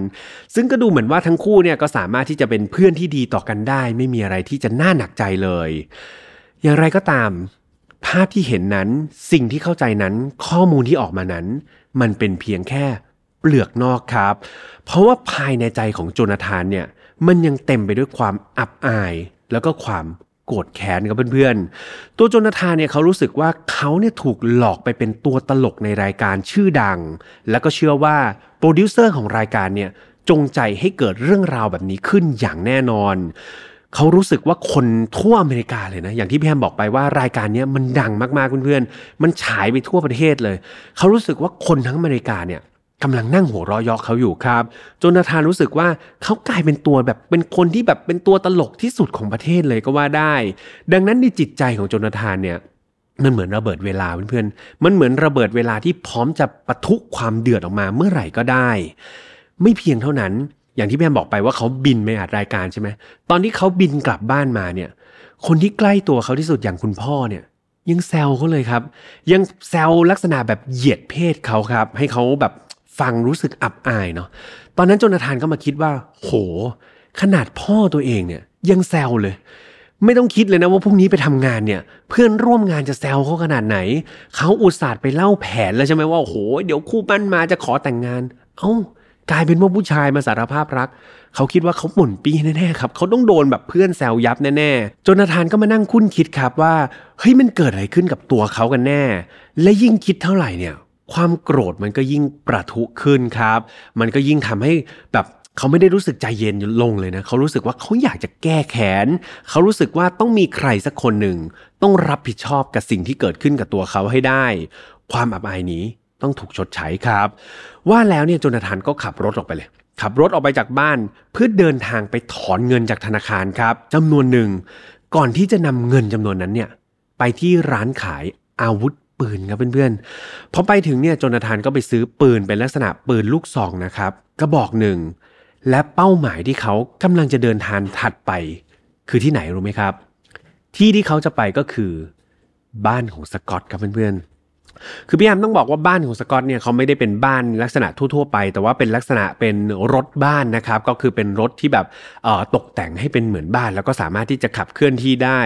ซึ่งก็ดูเหมือนว่าทั้งคู่เนี่ยก็สามารถที่จะเป็นเพื่อนที่ดีต่อกันได้ ไม่มีอะไรที่จะน่าหนักใจเลย อย่างไรก็ตาม ภาพที่เห็นนั้นสิ่งที่เข้าใจนั้นข้อมูลที่ออกมานั้น มันเป็นเพียงแค่เปลือกนอกครับ เพราะว่าภายในใจของโจนาธานเนี่ยมันยังเต็มไปด้วยความอับอาย แล้วก็ความโกรธแค้นครับเพื่อนๆ ตัวโจนาธานเนี่ยเขารู้สึกว่าเขาเนี่ยถูกหลอกไปเป็นตัวตลกในรายการชื่อดัง แล้วก็เชื่อว่าโปรดิวเซอร์ของรายการเนี่ยจงใจให้เกิดเรื่องราวแบบนี้ขึ้นอย่างแน่นอน เขารู้สึกว่าคนทั่วอเมริกาเลยนะ อย่างที่พี่แฮมบอกไปว่ารายการนี้มันดังมากๆเพื่อนๆ มันฉายไปทั่วประเทศเลย เขารู้สึกว่าคนทั้งอเมริกาเนี่ยกำลังนั่งหัวเราะเยาะเขาอยู่ครับโจนาธานรู้สึกว่าเขากลายเป็นตัวแบบเป็นคนที่แบบเป็นตัวตลกที่สุดของประเทศเลยก็ว่าได้ ดังนั้นในจิตใจของโจนาธานเนี่ยมันเหมือนระเบิดเวลาเพื่อนๆ มันเหมือนระเบิดเวลาที่พร้อมจะปะทุความเดือดออกมาเมื่อไหร่ก็ได้ ไม่เพียงเท่านั้น อย่างที่พี่แอมบอกไปว่าเขาบินไปอัดรายการใช่ไหมตอนที่เขาบินกลับบ้านมาเนี่ย คนที่ใกล้ตัวเขาที่สุดอย่างคุณพ่อเนี่ยยังแซวเขาเลยครับ ยังแซวลักษณะแบบเหยียดเพศเขาครับ ให้เขาแบบฟังรู้สึกอับอายเนาะตอนนั้นโจนาธานก็มาคิดว่า โห ขนาดพ่อตัวเองเนี่ยยังแซวเลย ไม่ต้องคิดเลยนะว่าพรุ่งนี้ไปทำงานเนี่ย เพื่อนร่วมงานจะแซวเขาขนาดไหน เขาอุตส่าห์ไปเล่าแผนแล้วใช่ไหมว่าโอ้โหเดี๋ยวคู่ปั้นมาจะขอแต่งงาน เอ้า กลายเป็นว่าผู้ชายมาสารภาพรัก เขาคิดว่าเขาหม่นปีแน่ๆครับเขาต้องโดนแบบเพื่อนแซวยับแน่ๆจนาธานก็มานั่งคุ้นคิดครับว่าเฮ้ยมันเกิดอะไรขึ้นกับตัวเขากันแน่ และยิ่งคิดเท่าไหร่เนี่ย ความโกรธมันก็ยิ่งประทุขึ้นครับ มันก็ยิ่งทำให้แบบเขาไม่ได้รู้สึกใจเย็นลงเลยนะ เขารู้สึกว่าเขาอยากจะแก้แค้น เขารู้สึกว่าต้องมีใครสักคนหนึ่ง ต้องรับผิดชอบกับสิ่งที่เกิดขึ้นกับตัวเขาให้ได้ ความอับอายนี้ต้องถูกชดใช้ครับ ว่าแล้วเนี่ยโจนาธานก็ขับรถออกไปเลย ขับรถออกไปจากบ้านเพื่อเดินทางไปถอนเงินจากธนาคารครับจำนวนหนึ่ง ก่อนที่จะนำเงินจำนวนนั้นเนี่ยไปที่ร้านขายอาวุธปืนครับเพื่อนๆพอไปถึงเนี่ยโจนาธานก็ไปซื้อปืนเป็นลักษณะปืนลูกซองนะครับกระบอกหนึ่งและเป้าหมายที่เขากำลังจะเดินทางถัดไป คือที่ไหนรู้ไหมครับ ที่ที่เขาจะไปก็คือ บ้านของสกอตครับเพื่อนๆ คือพี่แอมต้องบอกว่าบ้านของสกอตเนี่ยเขาไม่ได้เป็นบ้านลักษณะทั่วๆไป แต่ว่าเป็นลักษณะเป็นรถบ้านนะครับ ก็คือเป็นรถที่แบบตกแต่งให้เป็นเหมือนบ้าน แล้วก็สามารถที่จะขับเคลื่อนที่ได้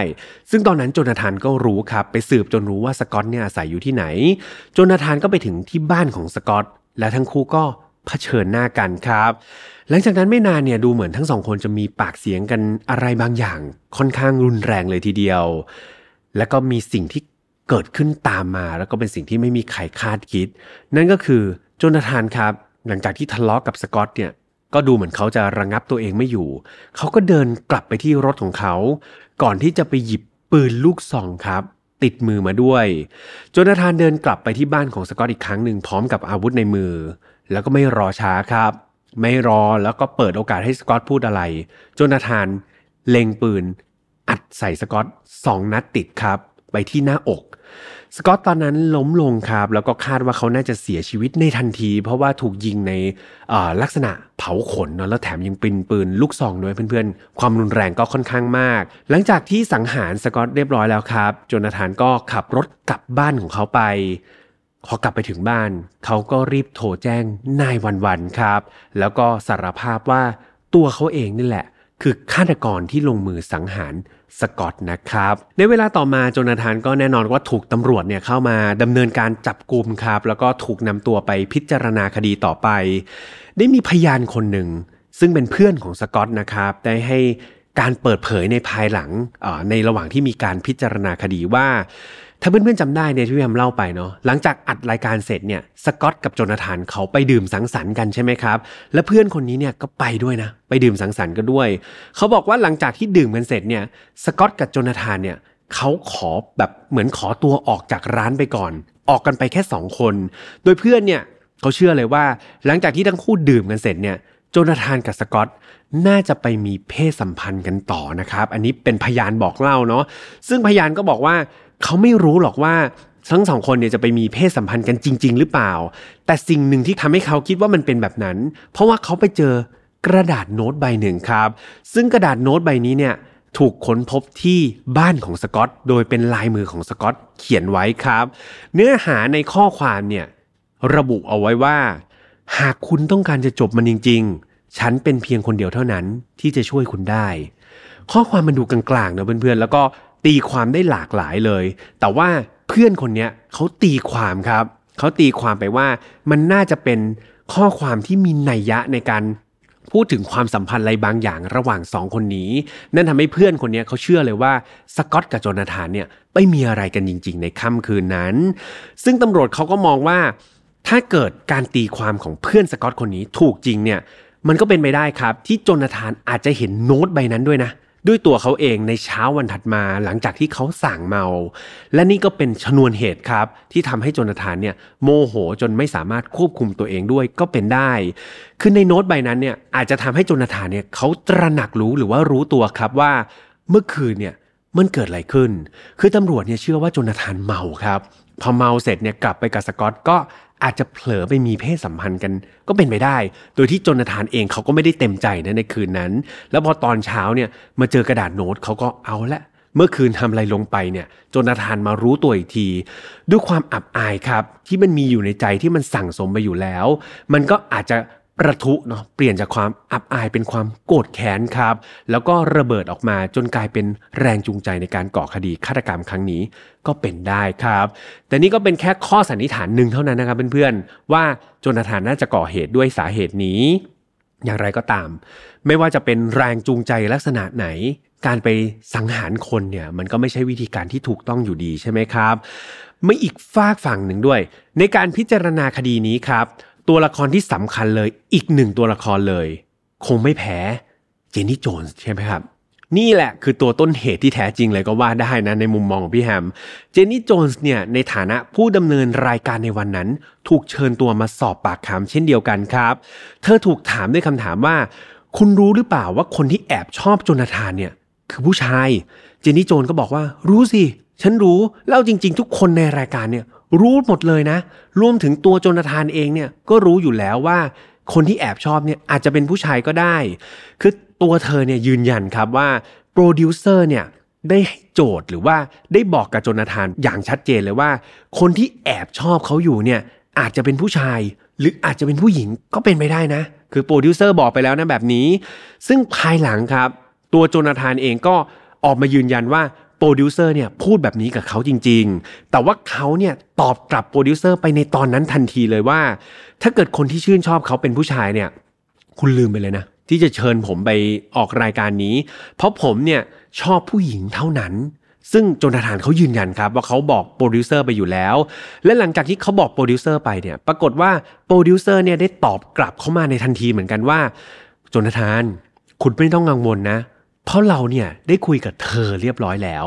ซึ่งตอนนั้นโจนาธานก็รู้ครับ ไปสืบจนรู้ว่าสกอตเนี่ยอาศัยอยู่ที่ไหน โจนาธานก็ไปถึงที่บ้านของสกอตและทั้งคู่ก็เผชิญหน้ากันครับ หลังจากนั้นไม่นานเนี่ยดูเหมือนทั้งสองคนจะมีปากเสียงกันอะไรบางอย่างค่อนข้างรุนแรงเลยทีเดียว และก็มีสิ่งที่ เกิดขึ้นตามมาแล้วก็เป็นสิ่งที่ไม่มีใครคาดคิด นั่นก็คือโจนาธานครับ หลังจากที่ทะเลาะกับสกอตเนี่ยก็ดูเหมือนเขาจะระงงับตัวเองไม่อยู่ เขาก็เดินกลับไปที่รถของเขา ก่อนที่จะไปหยิบปืนลูกซองครับ ติดมือมาด้วยโจนาธานเดินกลับไปที่บ้านของสกอตอีกครั้งหนึ่งพร้อมกับอาวุธในมือ แล้วก็ไม่รอช้าครับ ไม่รอแล้วก็เปิดโอกาสให้สกอตพูดอะไรโจนาธานเล็งปืนอัดใส่สกอตสองนัดติดครับ ไปที่หน้าอก สกอตตอนนั้นล้มลงครับ แล้วก็คาดว่าเขาน่าจะเสียชีวิตในทันที เพราะว่าถูกยิงในลักษณะเผาขนเนอะแล้วแถมยังปืนปืนลูกซองด้วยเพื่อนๆ ความรุนแรงก็ค่อนข้างมาก หลังจากที่สังหารสกอตเรียบร้อยแล้วครับโจนาธานก็ขับรถกลับบ้านของเขาไปพอกลับไปถึงบ้าน เขาก็รีบโทรแจ้งนายวันวันครับ แล้วก็สารภาพว่าตัวเขาเองนี่แหละ คือฆาตกรที่ลงมือสังหาร สกอตนะครับ ในเวลาต่อมาโจนาธานก็แน่นอนว่าถูกตำรวจเนี่ยเข้ามาดำเนินการจับกลุ่มครับ แล้วก็ถูกนำตัวไปพิจารณาคดีต่อไป ได้มีพยานคนหนึ่ง ซึ่งเป็นเพื่อนของสกอตนะครับ ได้ให้การเปิดเผยในภายหลังในระหว่างที่มีการพิจารณาคดีว่า ถ้าเพื่อนๆจำได้เนี่ยที่พี่แฮมเล่าไปเนาะหลังจากอัดรายการเสร็จเนี่ยสกอตกับโจนาธานเขาไปดื่มสังสรรค์กันใช่ไหมครับและเพื่อนคนนี้เนี่ยก็ไปด้วยนะ ไปดื่มสังสรรค์กันด้วย เขาบอกว่าหลังจากที่ดื่มกันเสร็จเนี่ยสกอตกับโจนาธานเนี่ยเขาขอแบบเหมือนขอตัวออกจากร้านไปก่อน ออกกันไปแค่สองคน โดยเพื่อนเนี่ยเขาเชื่อเลยว่า หลังจากที่ทั้งคู่ดื่มกันเสร็จเนี่ยโจนาธานกับสกอตน่าจะไปมีเพศสัมพันธ์กันต่อนะครับ อันนี้เป็นพยานบอกเล่าเนาะซึ่งพยานก็บอกว่า เขาไม่รู้หรอกว่าทั้งสองคนเนี่ยจะไปมีเพศสัมพันธ์กันจริง ๆ หรือเปล่า แต่สิ่งหนึ่งที่ทำให้เขาคิดว่ามันเป็นแบบนั้น เพราะว่าเขาไปเจอกระดาษโน้ตใบหนึ่งครับ ซึ่งกระดาษโน้ตใบนี้เนี่ยถูกค้นพบที่บ้านของสกอต โดยเป็นลายมือของสกอตเขียนไว้ครับ เนื้อหาในข้อความเนี่ยระบุเอาไว้ว่า หากคุณต้องการจะจบมันจริง ๆ ฉันเป็นเพียงคนเดียวเท่านั้นที่จะช่วยคุณได้ ข้อความมันดูกลางๆนะเพื่อนๆ แล้วก็ ตีความได้หลากหลายเลย แต่ว่าเพื่อนคนนี้เขาตีความครับ เขาตีความไปว่ามันน่าจะเป็นข้อความที่มีนัยยะในการพูดถึงความสัมพันธ์อะไรบางอย่างระหว่างสองคนนี้ นั่นทำให้เพื่อนคนนี้เขาเชื่อเลยว่าสกอตกับโจนาธานเนี่ยไม่มีอะไรกันจริง ๆ ในค่ำคืนนั้น ซึ่งตำรวจเขาก็มองว่า ถ้าเกิดการตีความของเพื่อนสกอตคนนี้ถูกจริงเนี่ยมันก็เป็นไปได้ครับที่โจนาธานอาจจะเห็นโน้ตใบนั้นด้วยนะ ด้วยตัวเขาเองในเช้าวันถัดมาหลังจากที่เขาสั่งเมา และนี่ก็เป็นชนวนเหตุครับ ที่ทำให้โจนาธานเนี่ยโมโหจนไม่สามารถควบคุมตัวเองด้วยก็เป็นได้ คือในโน้ตใบนั้นเนี่ยอาจจะทำให้โจนาธานเนี่ยเขาตระหนักรู้หรือว่ารู้ตัวครับว่าเมื่อคืนเนี่ยมันเกิดอะไรขึ้น คือตำรวจเนี่ยเชื่อว่าโจนาธานเมาครับ พอเมาเสร็จเนี่ยกลับไปกับสกอตก็ อาจจะเผลอไปมีเพศสัมพันธ์กันก็เป็นไปได้ โดยที่จนทานเองเขาก็ไม่ได้เต็มใจนะในคืนนั้น แล้วพอตอนเช้าเนี่ยมาเจอกระดาษโน้ตเขาก็เอาละเมื่อคืนทำอะไรลงไปเนี่ยจนทานมารู้ตัวอีกที ด้วยความอับอายครับ ที่มันมีอยู่ในใจที่มันสั่งสมไปอยู่แล้ว มันก็อาจจะ ประทุเนาะเปลี่ยนจากความอับอายเป็นความโกรธแค้นครับ แล้วก็ระเบิดออกมาจนกลายเป็นแรงจูงใจในการก่อคดีฆาตกรรมครั้งนี้ก็เป็นได้ครับ แต่นี่ก็เป็นแค่ข้อสันนิษฐานหนึ่งเท่านั้นนะครับเพื่อนๆว่าโจนาธานน่าจะก่อเหตุด้วยสาเหตุนี้ อย่างไรก็ตาม ไม่ว่าจะเป็นแรงจูงใจลักษณะไหน การไปสังหารคนเนี่ยมันก็ไม่ใช่วิธีการที่ถูกต้องอยู่ดีใช่ไหมครับไม่อีกฝากฝั่งหนึ่งด้วย ในการพิจารณาคดีนี้ครับ ตัวละครที่สำคัญเลยอีกหนึ่งตัวละครเลย คงไม่แพ้เจนนี่โจนส์ใช่ไหมครับ นี่แหละคือตัวต้นเหตุที่แท้จริงเลยก็ว่าได้นะในมุมมองของพี่แฮม เจนนี่โจนส์เนี่ยในฐานะผู้ดำเนินรายการในวันนั้น ถูกเชิญตัวมาสอบปากคำเช่นเดียวกันครับ เธอถูกถามด้วยคำถามว่า คุณรู้หรือเปล่าว่าคนที่แอบชอบโจนาธานเนี่ยคือผู้ชาย เจนนี่โจนก็บอกว่ารู้สิฉันรู้เล่าจริง ๆ ทุกคนในรายการเนี่ย รู้หมดเลยนะ รวมถึงตัวโจนาธานเองเนี่ยก็รู้อยู่แล้วว่า คนที่แอบชอบเนี่ยอาจจะเป็นผู้ชายก็ได้ คือตัวเธอเนี่ยยืนยันครับว่าโปรดิวเซอร์เนี่ยได้โจทย์หรือว่าได้บอกกับโจนาธานอย่างชัดเจนเลยว่า คนที่แอบชอบเขาอยู่เนี่ยอาจจะเป็นผู้ชาย หรืออาจจะเป็นผู้หญิงก็เป็นไปได้นะ คือโปรดิวเซอร์บอกไปแล้วนะแบบนี้ ซึ่งภายหลังครับ ตัวโจนาธานเองก็ออกมายืนยันว่า โปรดิวเซอร์เนี่ยพูดแบบนี้กับเขาจริง ๆ แต่ว่าเขาเนี่ยตอบกลับโปรดิวเซอร์ไปในตอนนั้นทันทีเลยว่า ถ้าเกิดคนที่ชื่นชอบเขาเป็นผู้ชายเนี่ย คุณลืมไปเลยนะ ที่จะเชิญผมไปออกรายการนี้ เพราะผมเนี่ยชอบผู้หญิงเท่านั้น ซึ่งโจนาธานเขายืนยันครับ ว่าเขาบอกโปรดิวเซอร์ไปอยู่แล้ว และหลังจากที่เขาบอกโปรดิวเซอร์ไปเนี่ยปรากฏว่าโปรดิวเซอร์เนี่ยได้ตอบกลับเข้ามาในทันทีเหมือนกันว่าโจนาธานคุณไม่ต้องกังวลนะ เพราะเราเนี่ยได้คุยกับเธอเรียบร้อยแล้ว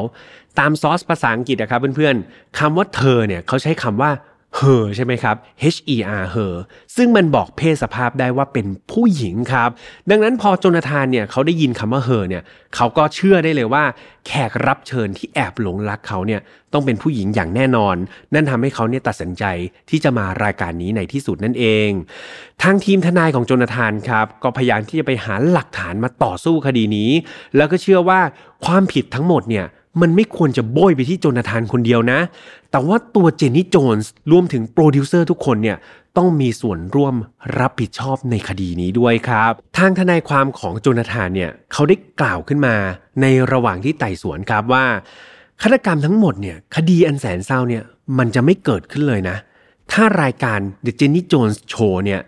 ตามซอสภาษาอังกฤษนะครับเพื่อนๆคำว่าเธอเนี่ยเขาใช้คำว่า her ใช่ไหมครับ H E R her ซึ่งมันบอกเพศสภาพได้ว่าเป็นผู้หญิงครับ ดังนั้นพอโจนาธานเนี่ยเขาได้ยินคำว่า her เนี่ยเขาก็เชื่อได้เลยว่า แขกรับเชิญที่แอบหลงรักเขาเนี่ยต้องเป็นผู้หญิงอย่างแน่นอน นั่นทำให้เขาเนี่ยตัดสินใจที่จะมารายการนี้ในที่สุดนั่นเอง ทางทีมทนายของโจนาธานครับ ก็พยายามที่จะไปหาหลักฐานมาต่อสู้คดีนี้ แล้วก็เชื่อว่าความผิดทั้งหมดเนี่ย มันไม่ควรจะโบยไปที่โจนาธานคนเดียวนะ แต่ว่าตัวเจนนี่โจนส์รวมถึงโปรดิวเซอร์ทุกคนเนี่ยต้องมีส่วนร่วมรับผิดชอบในคดีนี้ด้วยครับ ทางทนายความของโจนาธานเนี่ยเขาได้กล่าวขึ้นมาในระหว่างที่ไต่สวนครับว่าฆาตกรรมทั้งหมดเนี่ยคดีอันแสนเศร้าเนี่ยมันจะไม่เกิดขึ้นเลยนะ ถ้ารายการ The Jenny Jones Show เนี่ย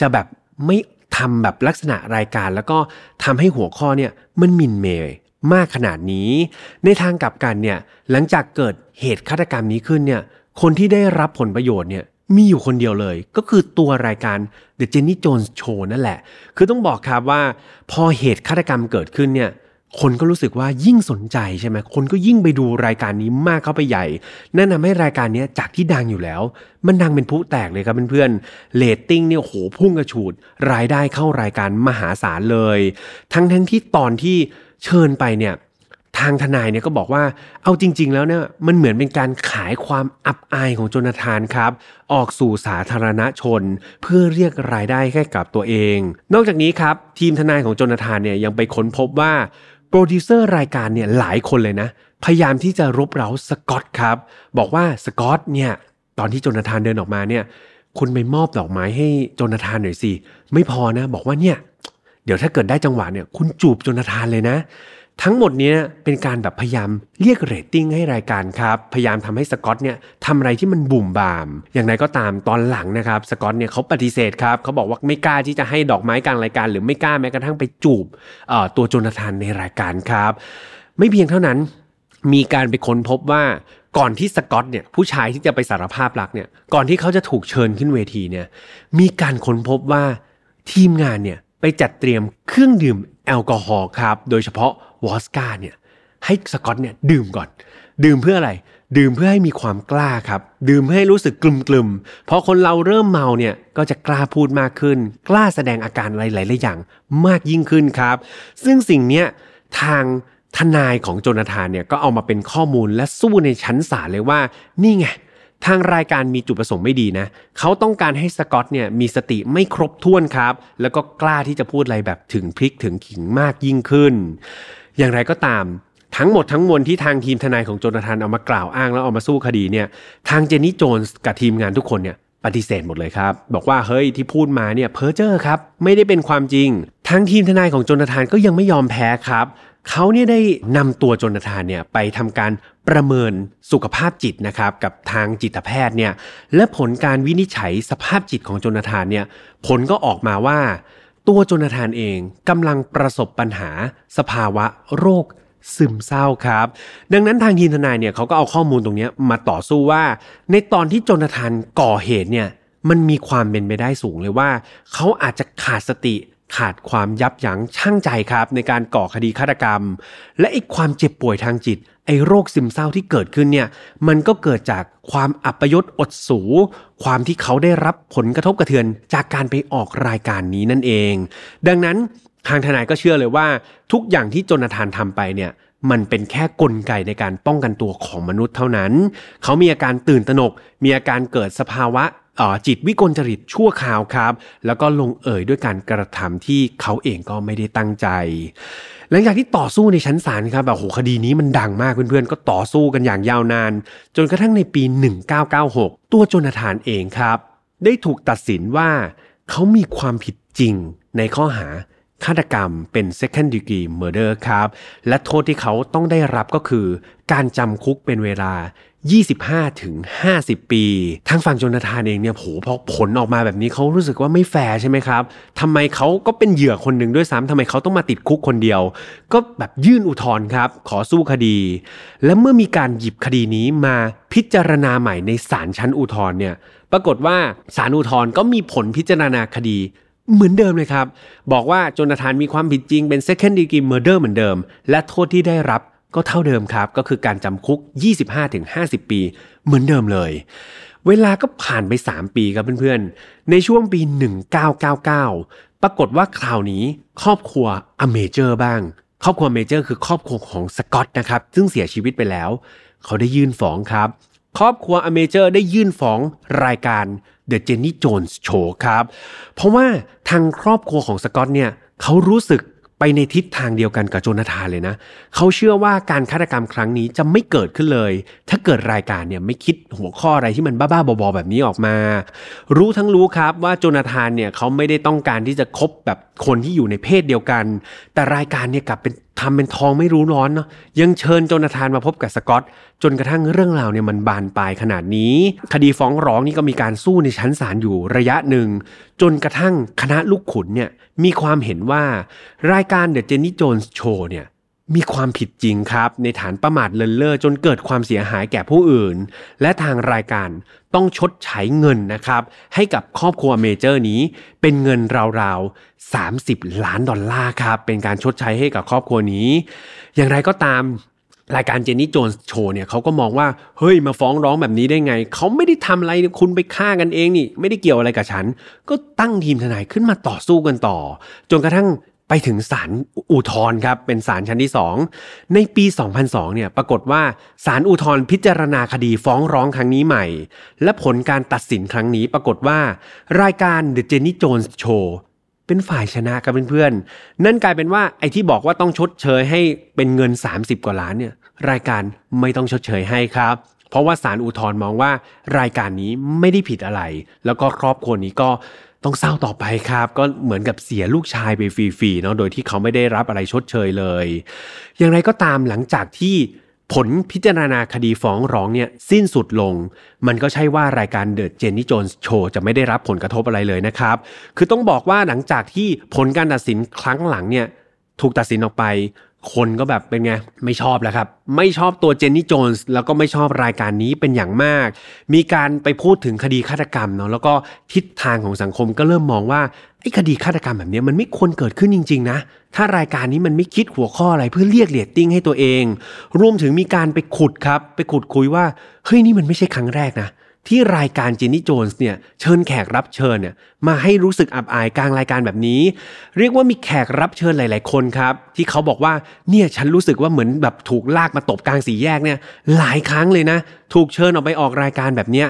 จะแบบไม่ทำแบบลักษณะรายการแล้วก็ทำให้หัวข้อเนี่ยมันมินเมย์ มากขนาดนี้ ในทางกลับกันเนี่ยหลังจากเกิดเหตุฆาตกรรมนี้ขึ้นเนี่ยคนที่ได้รับผลประโยชน์เนี่ยมีอยู่คนเดียวเลย ก็คือตัวรายการ The Jenny Jones Show นั่นแหละ คือต้องบอกครับว่าพอเหตุฆาตกรรมเกิดขึ้นเนี่ยคนก็รู้สึกว่ายิ่งสนใจใช่ไหมคนก็ยิ่งไปดูรายการนี้มากเข้าไปใหญ่ นั่นทำให้รายการนี้จากที่ดังอยู่แล้ว มันดังเป็นพลุแตกเลยครับเพื่อนๆเรตติ้งเนี่ยโหพุ่งกระฉูด รายได้เข้ารายการมหาศาลเลย ทั้งทั้งที่ตอนที่ เชิญไปเนี่ยทางทนายเนี่ยก็บอกว่าเอาจริง ๆ แล้วเนี่ยมันเหมือนเป็นการขายความอับอายของโจนาธานครับ ออกสู่สาธารณชน เพื่อเรียกรายได้ให้กับตัวเอง นอกจากนี้ครับ ทีมทนายของโจนาธานเนี่ยยังไปค้นพบว่าโปรดิวเซอร์รายการเนี่ยหลายคนเลยนะ พยายามที่จะรบเร้าสกอตครับ บอกว่าสกอตเนี่ยตอนที่โจนาธานเดินออกมาเนี่ยคุณไปมอบดอกไม้ให้โจนาธานหน่อยสิไม่พอนะ บอกว่าเนี่ย เดี๋ยวถ้าเกิดได้จังหวะเนี่ยคุณจูบโจนาธานเลยนะ ทั้งหมดนี้เป็นการแบบพยายามเรียกเรตติ้งให้รายการครับ พยายามทำให้สกอตเนี่ยทำอะไรที่มันบุ่มบาม อย่างไรก็ตามตอนหลังนะครับสกอตเนี่ยเขาปฏิเสธครับเขาบอกว่าไม่กล้าที่จะให้ดอกไม้กลางรายการ หรือไม่กล้าแม้กระทั่งไปจูบตัวโจนาธานในรายการครับ ไม่เพียงเท่านั้นมีการไปค้นพบว่าก่อนที่สกอตเนี่ยผู้ชายที่จะไปสารภาพรักเนี่ยก่อนที่เขาจะถูกเชิญขึ้นเวทีเนี่ยมีการค้นพบว่าทีมงานเนี่ย ไปจัดเตรียมเครื่องดื่มแอลกอฮอล์ครับ โดยเฉพาะวอสกาเนี่ยให้สกอตเนี่ยดื่มก่อน ดื่มเพื่ออะไร ดื่มเพื่อให้มีความกล้าครับ ดื่มเพื่อให้รู้สึกกลุ่มๆพอคนเราเริ่มเมาเนี่ยก็จะกล้าพูดมากขึ้น กล้าแสดงอาการอะไรหลายๆอย่างมากยิ่งขึ้นครับ ซึ่งสิ่งเนี้ยทางทนายของโจนาธานเนี่ยก็เอามาเป็นข้อมูลและสู้ในชั้นศาลเลยว่า นี่ไง ทางรายการมีจุดประสงค์ไม่ดีนะ เขาต้องการให้สกอตเนี่ยมีสติไม่ครบถ้วนครับ แล้วก็กล้าที่จะพูดอะไรแบบถึงพริกถึงขิงมากยิ่งขึ้น อย่างไรก็ตามทั้งหมดทั้งมวลที่ทางทีมทนายของโจนาธานเอามากล่าวอ้างแล้วเอามาสู้คดีเนี่ย ทางเจนนี่โจนส์กับทีมงานทุกคนเนี่ยปฏิเสธหมดเลยครับ บอกว่าเฮ้ยที่พูดมาเนี่ยเพ้อเจ้อครับไม่ได้เป็นความจริงทางทีมทนายของโจนาธานก็ยังไม่ยอมแพ้ครับเขาเนี่ยได้นำตัวโจนาธานเนี่ยไปทำการ ประเมินสุขภาพจิตนะครับกับทางจิตแพทย์เนี่ยและผลการวินิจฉัยสภาพจิตของโจนาธานเนี่ยผลก็ออกมาว่า ตัวโจนาธานเองกำลังประสบปัญหาสภาวะโรคซึมเศร้าครับ ดังนั้นทางทีมทนายเนี่ยเขาก็เอาข้อมูลตรงนี้มาต่อสู้ว่า ในตอนที่โจนาธานก่อเหตุเนี่ยมันมีความเป็นไปได้สูงเลยว่า เขาอาจจะขาดสติ ขาดความยับยั้งชั่งใจครับ ในการก่อคดีฆาตกรรม และไอ้ความเจ็บป่วยทางจิต ไอ้โรคซึมเศร้าที่เกิดขึ้นเนี่ยมันก็เกิดจากความอัปยศอดสู ความที่เขาได้รับผลกระทบกระเทือนจากการไปออกรายการนี้นั่นเอง ดังนั้นทางทนายก็เชื่อเลยว่า ทุกอย่างที่จนาธานทำไปเนี่ยมันเป็นแค่กลไกในการป้องกันตัวของมนุษย์เท่านั้น เขามีอาการตื่นตระหนก มีอาการเกิดสภาวะ จิตวิกลจริตชั่วคราวครับ แล้วก็ลงเอ่ยด้วยการกระทำที่เขาเองก็ไม่ได้ตั้งใจ หลังจากที่ต่อสู้ในชั้นศาลครับแบบโหคดีนี้มันดังมากเพื่อนๆ ก็ต่อสู้กันอย่างยาวนาน จนกระทั่งในปี 1996 ตัวโจนาธานเองครับ ได้ถูกตัดสินว่าเขามีความผิดจริงในข้อหาฆาตกรรมเป็น second degree murder ครับ และโทษที่เขาต้องได้รับก็คือ การจำคุกเป็นเวลา 25ถึง50 ปีทางฝั่งโจนาธานเองเนี่ยโหพอผลออกมาแบบนี้เขารู้สึกว่าไม่แฟร์ใช่ไหมครับทำไมเขาก็เป็นเหยื่อคนหนึ่งด้วยซ้ำทำไมเขาต้องมาติดคุกคนเดียว ก็แบบยื่นอุทธรณ์ครับ ขอสู้คดี และเมื่อมีการหยิบคดีนี้มาพิจารณาใหม่ในศาลชั้นอุทธรณ์เนี่ย ปรากฏว่าศาลอุทธรณ์ก็มีผลพิจารณาคดีเหมือนเดิมเลยครับ บอกว่าโจนาธานมีความผิดจริงเป็น second degree murder เหมือนเดิม และโทษที่ได้รับ ก็เท่าเดิมครับ ก็คือการจำคุก 25-50 ปี เหมือนเดิมเลย เวลาก็ผ่านไป 3 ปีครับเพื่อนๆ ในช่วงปี 1999 ปรากฏว่าคราวนี้ครอบครัวอเมเจอร์บ้าง ครอบครัวเมเจอร์คือครอบครัวของสกอตนะครับ ซึ่งเสียชีวิตไปแล้ว เขาได้ยื่นฟ้องครับ ครอบครัวอเมเจอร์ได้ยื่นฟ้องรายการ The Jenny Jones Show ครับ เพราะว่าทางครอบครัวของสกอตเนี่ยเขารู้สึก ไปในทิศทางเดียวกันกับโจนาธานเลยนะ เขาเชื่อว่าการฆาตกรรมครั้งนี้จะไม่เกิดขึ้นเลย ถ้าเกิดรายการเนี่ยไม่คิดหัวข้ออะไรที่มันบ้าๆบอๆแบบนี้ออกมา รู้ทั้งรู้ครับว่าโจนาธานเนี่ยเขาไม่ได้ต้องการที่จะคบแบบคนที่อยู่ในเพศเดียวกัน แต่รายการเนี่ยกลับเป็น ทำเป็นทองไม่รู้ร้อนเนาะยังเชิญโจนาธานมาพบกับสกอต จนกระทั่งเรื่องราวเนี่ยมันบานปลายขนาดนี้ คดีฟ้องร้องนี่ก็มีการสู้ในชั้นศาลอยู่ระยะหนึ่ง จนกระทั่งคณะลูกขุนเนี่ยมีความเห็นว่ารายการ The Jenny Jones Show เนี่ยมีความผิดจริงครับ ในฐานประมาทเลินเล่อจนเกิดความเสียหายแก่ผู้อื่น และทางรายการ ต้องชดใช้เงินนะครับ ให้กับครอบครัวเมเจอร์นี้เป็นเงินราวๆ 30 ล้านดอลลาร์ครับ เป็นการชดใช้ให้กับครอบครัวนี้ อย่างไรก็ตามรายการเจนนี่โจนโชว์เนี่ยเขาก็มองว่า เฮ้ยมาฟ้องร้องแบบนี้ได้ไง เขาไม่ได้ทำอะไรคุณไปฆ่ากันเองนี่ ไม่ได้เกี่ยวอะไรกับฉัน ก็ตั้งทีมทนายขึ้นมาต่อสู้กันต่อ จนกระทั่ง ไปถึงศาลอุทธรณ์ครับเป็นศาลชั้นที่ 2 ในปี 2002เนี่ยปรากฏว่าศาลอุทธรณ์พิจารณาคดีฟ้องร้องครั้งนี้ใหม่ และผลการตัดสินครั้งนี้ปรากฏว่า รายการ The Jenny Jones Show เป็นฝ่ายชนะครับเพื่อนๆ นั่นกลายเป็นว่าไอ้ที่บอกว่าต้องชดเชยให้เป็นเงิน 30 กว่าล้านเนี่ยรายการไม่ต้องชดเชยให้ครับ เพราะว่าศาลอุทธรณ์มองว่ารายการนี้ไม่ได้ผิดอะไร แล้วก็ครอบครัวนี้ก็ ต้องเศร้าต่อไปครับ ก็เหมือนกับเสียลูกชายไปฟรีๆเนาะโดยที่เขาไม่ได้รับอะไรชดเชยเลย อย่างไรก็ตามหลังจากที่ผลพิจารณาคดีฟ้องร้องเนี่ยสิ้นสุดลง มันก็ใช่ว่ารายการเดอะเจนนี่โจนส์โชว์จะไม่ได้รับผลกระทบอะไรเลยนะครับ คือต้องบอกว่าหลังจากที่ผลการตัดสินครั้งหลังเนี่ยถูกตัดสินออกไป คนก็แบบเป็นไง ไม่ชอบแล้วครับ ไม่ชอบตัวเจนนี่โจนส์แล้วก็ไม่ชอบรายการนี้เป็นอย่างมาก มีการไปพูดถึงคดีฆาตกรรมเนาะแล้วก็ทิศทางของสังคมก็เริ่มมองว่าไอ้คดีฆาตกรรมแบบนี้มันไม่ควรเกิดขึ้นจริง ๆ นะ ถ้ารายการนี้มันไม่คิดหัวข้ออะไรเพื่อเรียกเรตติ้งให้ตัวเอง รวมถึงมีการไปขุดครับ ไปขุดคุยว่าเฮ้ยนี่มันไม่ใช่ครั้งแรกนะ ที่รายการจินนี่โจนส์เนี่ยเชิญแขกรับเชิญเนี่ยมาให้รู้สึกอับอายกลางรายการแบบนี้ เรียกว่ามีแขกรับเชิญหลาย ๆ คนครับ ที่เขาบอกว่าเนี่ยฉันรู้สึกว่าเหมือนแบบถูกลากมาตบกลางสี่แยกเนี่ยหลายครั้งเลยนะ ถูกเชิญออกไปออกรายการแบบเนี้ย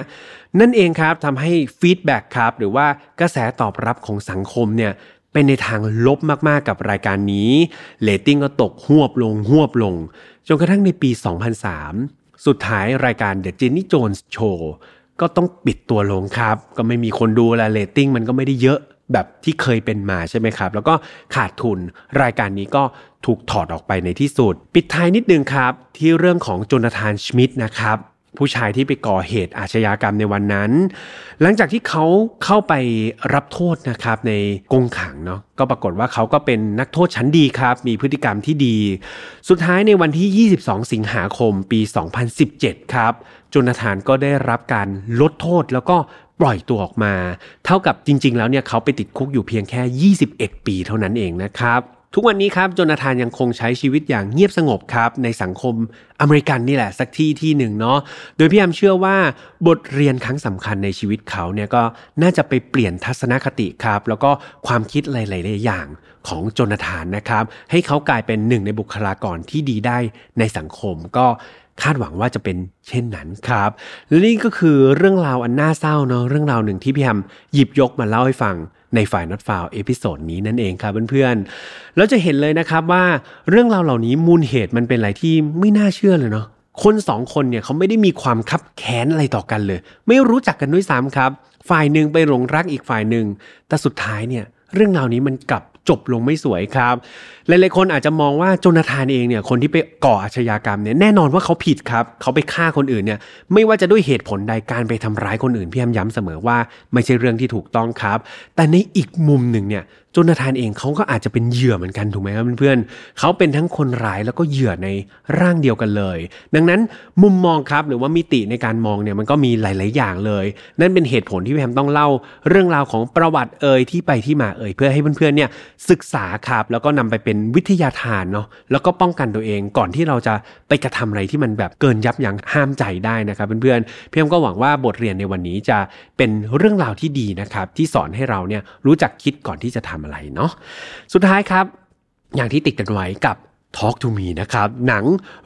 นั่นเองครับทำให้ feedback ครับหรือว่ากระแสตอบรับของสังคมเนี่ยเป็นในทางลบมากๆกับรายการนี้เรตติ้งก็ตกหวบลงหวบลง จนกระทั่งในปี 2003 สุดท้ายรายการ The Jenny Jones Show ก็ต้องปิดตัวลงครับ ก็ไม่มีคนดูแลเรตติ้งมันก็ไม่ได้เยอะแบบที่เคยเป็นมาใช่ไหมครับ แล้วก็ขาดทุนรายการนี้ก็ถูกถอดออกไปในที่สุด ปิดท้ายนิดนึงครับ ที่เรื่องของโจนาธานชมิดนะครับ ผู้ชายที่ไปก่อเหตุอาชญากรรมในวันนั้น หลังจากที่เขาเข้าไปรับโทษนะครับในกงขังเนาะก็ปรากฏว่าเขาก็เป็นนักโทษชั้นดีครับ มีพฤติกรรมที่ดี สุดท้ายในวันที่ 22 สิงหาคมปี 2017 ครับจุนธานก็ได้รับการลดโทษแล้วก็ปล่อยตัวออกมา เท่ากับจริง ๆ แล้วเนี่ยเขาไปติดคุกอยู่เพียงแค่ 21 ปีเท่านั้นเองนะครับ ทุกวันนี้ครับโจนาธานยังคงใช้ชีวิตอย่างเงียบสงบครับในสังคมอเมริกันนี่แหละสักที่ที่หนึ่งเนาะโดยพี่แอมเชื่อว่าบทเรียนครั้งสำคัญในชีวิตเขาเนี่ยก็น่าจะไปเปลี่ยนทัศนคติครับ แล้วก็ความคิดหลาย ๆ อย่างของโจนาธานนะครับ ให้เขากลายเป็นหนึ่งในบุคลากรที่ดีได้ในสังคมก็คาดหวังว่าจะเป็นเช่นนั้นครับและนี่ก็คือเรื่องราวอันน่าเศร้าเนาะเรื่องราวหนึ่งที่พี่แอมหยิบยกมาเล่าให้ฟัง ใน File Not Found episode นี้นั่นเองครับเพื่อนๆแล้วจะเห็นเลยนะครับว่าเรื่องราวเหล่านี้มูลเหตุมันเป็นอะไรที่ไม่น่าเชื่อเลยเนาะคนสองคนเนี่ยเขาไม่ได้มีความคับแค้นอะไรต่อกันเลย ไม่รู้จักกันด้วยซ้ำครับ ฝ่ายหนึ่งไปหลงรักอีกฝ่ายหนึ่งแต่สุดท้ายเนี่ยเรื่องราวนี้มันกลับ จบลงไม่สวยครับ หลายๆคนอาจจะมองว่าโจนาธานเองเนี่ยคนที่ไปก่ออาชญากรรมเนี่ยแน่นอนว่าเขาผิดครับ เขาไปฆ่าคนอื่นเนี่ยไม่ว่าจะด้วยเหตุผลใดการไปทำร้ายคนอื่นพี่ย้ำเสมอว่าไม่ใช่เรื่องที่ถูกต้องครับ แต่ในอีกมุมหนึ่งเนี่ยจนาธานเองเขาก็อาจจะเป็นเหยื่อเหมือนกันถูกไหมครับเพื่อนๆเขาเป็นทั้งคนร้ายแล้วก็เหยื่อในร่างเดียวกันเลย ดังนั้นมุมมองครับหรือว่ามิติในการมองเนี่ยมันก็มีหลาย ๆ อย่างเลย นั่นเป็นเหตุผลที่พี่แฮมต้องเล่า เรื่องราวของประวัติเอ่ยที่ไปที่มาเอ่ยเพื่อให้เพื่อนๆเนี่ยศึกษาครับแล้วก็นำไปเป็นวิทยาทานเนาะแล้วก็ป้องกันตัวเองก่อนที่เราจะไปกระทำอะไรที่มันแบบเกินยับยั้งห้ามใจได้นะครับเพื่อนๆพี่แฮมก็หวังว่าบทเรียนในวันนี้จะเป็นเรื่องราวที่ดีนะครับที่สอนให้เราเนี่ยรู้จักคิดก่อนที่จะทำอะไรเนาะสุดท้ายครับ อย่างที่ติดกันไว้กับ Talk to Me นะครับ หนัง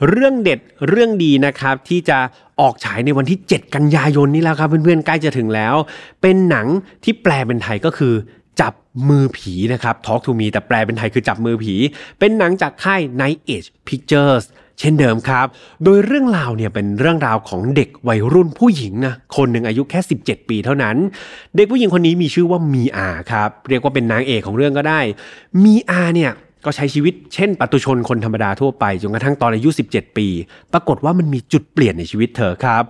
เรื่องเด็ดเรื่องดีนะครับ ที่จะออกฉายในวันที่ 7 กันยายนนี้แล้วครับ เพื่อนๆใกล้จะถึงแล้ว เป็นหนังที่แปลเป็นไทยก็คือจับมือผีนะครับ Talk to Me แต่แปลเป็นไทยคือจับมือผี เป็นหนังจากค่าย Night Age Pictures เช่นเดิมครับ โดยเรื่องราวเนี่ยเป็นเรื่องราวของเด็กวัยรุ่นผู้หญิงนะคนหนึ่งอายุแค่ 17 ปีเท่านั้น เด็กผู้หญิงคนนี้มีชื่อว่ามีอาครับ เรียกว่าเป็นนางเอกของเรื่องก็ได้ มีอาเนี่ยก็ใช้ชีวิตเช่นปัตุชนคนธรรมดาทั่วไปจนกระทั่งตอนอายุ 17 ปี ปรากฏว่ามันมีจุดเปลี่ยนในชีวิตเธอครับ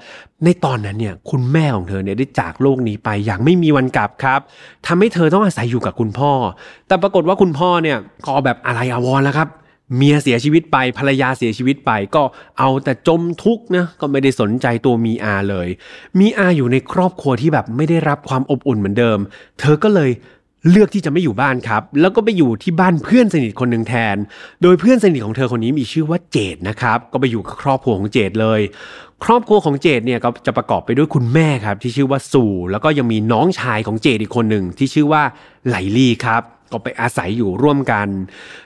ในตอนนั้นเนี่ยคุณแม่ของเธอเนี่ยได้จากโลกนี้ไปอย่างไม่มีวันกลับครับทำให้เธอต้องอาศัยอยู่กับคุณพ่อ แต่ปรากฏว่าคุณพ่อเนี่ยก็แบบอะไรอาวรแล้วครับ เมียเสียชีวิตไปภรรยาเสียชีวิตไป ก็เอาแต่จมทุกข์นะก็ไม่ได้สนใจตัวมีอาเลย มีอาอยู่ในครอบครัวที่แบบไม่ได้รับความอบอุ่นเหมือนเดิม เธอก็เลยเลือกที่จะไม่อยู่บ้านครับ แล้วก็ไปอยู่ที่บ้านเพื่อนสนิทคนหนึ่งแทน โดยเพื่อนสนิทของเธอคนนี้มีชื่อว่าเจดนะครับ ก็ไปอยู่กับครอบครัวของเจดเลย ครอบครัวของเจดเนี่ยก็จะประกอบไปด้วยคุณแม่ครับที่ชื่อว่าสู่ แล้วก็ยังมีน้องชายของเจดอีกคนหนึ่งที่ชื่อว่าไหลลี่ครับ ก็ไปอาศัยอยู่ร่วมกัน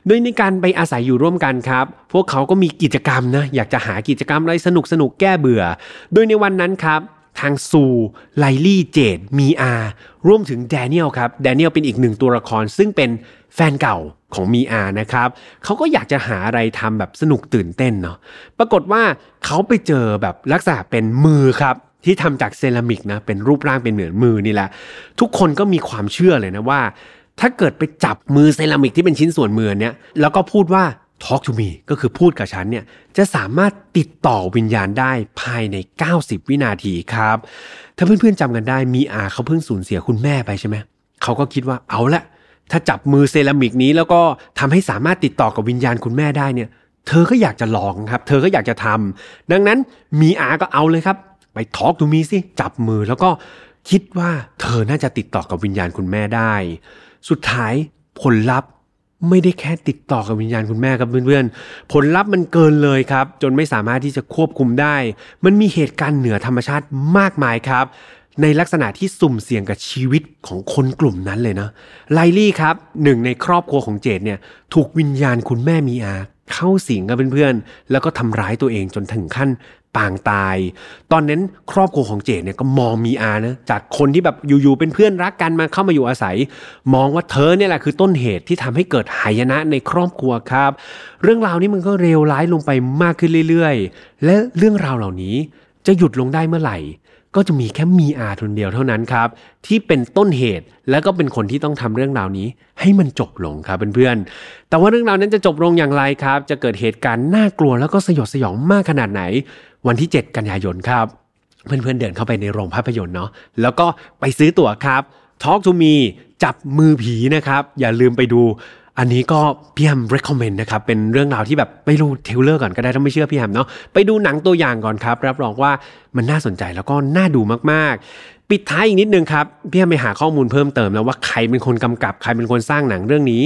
โดยในการไปอาศัยอยู่ร่วมกันครับ พวกเขาก็มีกิจกรรมนะอยากจะหากิจกรรมอะไรสนุกสนุกแก้เบื่อ โดยในวันนั้นครับทางซูไลลี่เจดมีอาร่วมถึงแดเนียลครับแดเนียลเป็นอีกหนึ่งตัวละครซึ่งเป็นแฟนเก่าของมีอานะครับเขาก็อยากจะหาอะไรทำแบบสนุกตื่นเต้นเนาะปรากฏว่าเขาไปเจอแบบลักษณะเป็นมือครับที่ทำจากเซรามิกนะเป็นรูปร่างเป็นเหมือนมือนี่แหละ ทุกคนก็มีความเชื่อเลยนะว่า ถ้าเกิดไปจับมือเซรามิกที่เป็นชิ้นส่วนมือเนี้ยแล้วก็พูดว่า talk to me ก็คือพูดกับฉันเนี่ยจะสามารถติดต่อวิญญาณได้ภายใน 90 วินาทีครับ ถ้าเพื่อนๆจำกันได้มีอาเขาเพิ่งสูญเสียคุณแม่ไปใช่ไหมเขาก็คิดว่าเอาละถ้าจับมือเซรามิกนี้แล้วก็ทำให้สามารถติดต่อกับวิญญาณคุณแม่ได้เนี่ยเธอก็อยากจะลองครับ เธอก็อยากจะทำดังนั้นมีอาก็เอาเลยครับ ไปทอล์กทูมีสิจับมือแล้วก็คิดว่าเธอน่าจะติดต่อกับวิญญาณคุณแม่ได้ สุดท้ายผลลัพธ์ไม่ได้แค่ติดต่อกับวิญญาณคุณแม่ครับเพื่อนๆ ผลลัพธ์มันเกินเลยครับ จนไม่สามารถที่จะควบคุมได้ มันมีเหตุการณ์เหนือธรรมชาติมากมายครับ ในลักษณะที่สุ่มเสี่ยงกับชีวิตของคนกลุ่มนั้นเลยนะไลลี่ครับหนึ่งในครอบครัวของเจดเนี่ยถูกวิญญาณคุณแม่มีอา เข้าสิงกับเพื่อนๆ แล้วก็ทำร้ายตัวเองจนถึงขั้นปางตาย ตอนนั้นครอบครัวของเจดเนี่ยก็มองมีอานะจากคนที่แบบอยู่ๆเป็นเพื่อนรักกันมาเข้ามาอยู่อาศัย มองว่าเธอเนี่ยแหละคือต้นเหตุที่ทำให้เกิดหายนะในครอบครัวครับ เรื่องราวนี้มันก็เลวร้ายลงไปมากขึ้นเรื่อยๆ และเรื่องราวเหล่านี้จะหยุดลงได้เมื่อไหร่ ก็จะมีแค่มีอาทนเดียวเท่านั้นครับ ที่เป็นต้นเหตุและก็เป็นคนที่ต้องทำเรื่องราวนี้ ให้มันจบลงครับเพื่อนๆ แต่ว่าเรื่องราวนั้นจะจบลงอย่างไรครับ จะเกิดเหตุการณ์น่ากลัวแล้วก็สยดสยองมากขนาดไหน วันที่ 7 กันยายนครับ เพื่อนๆเดินเข้าไปในโรงภาพยนตร์เนาะแล้วก็ไปซื้อตั๋วครับ Talk to me จับมือผีนะครับ อย่าลืมไปดู อันนี้ก็พี่แฮม recommend นะครับ เป็นเรื่องราวที่แบบไปดูเทลเลอร์ก่อนก็ได้ถ้าไม่เชื่อพี่แฮมเนาะไปดูหนังตัวอย่างก่อนครับ รับรองว่ามันน่าสนใจแล้วก็น่าดูมากๆ ปิดท้ายอีกนิดนึงครับพี่แฮมไปหาข้อมูลเพิ่มเติมแล้วว่าใครเป็นคนกำกับใครเป็นคนสร้างหนังเรื่องนี้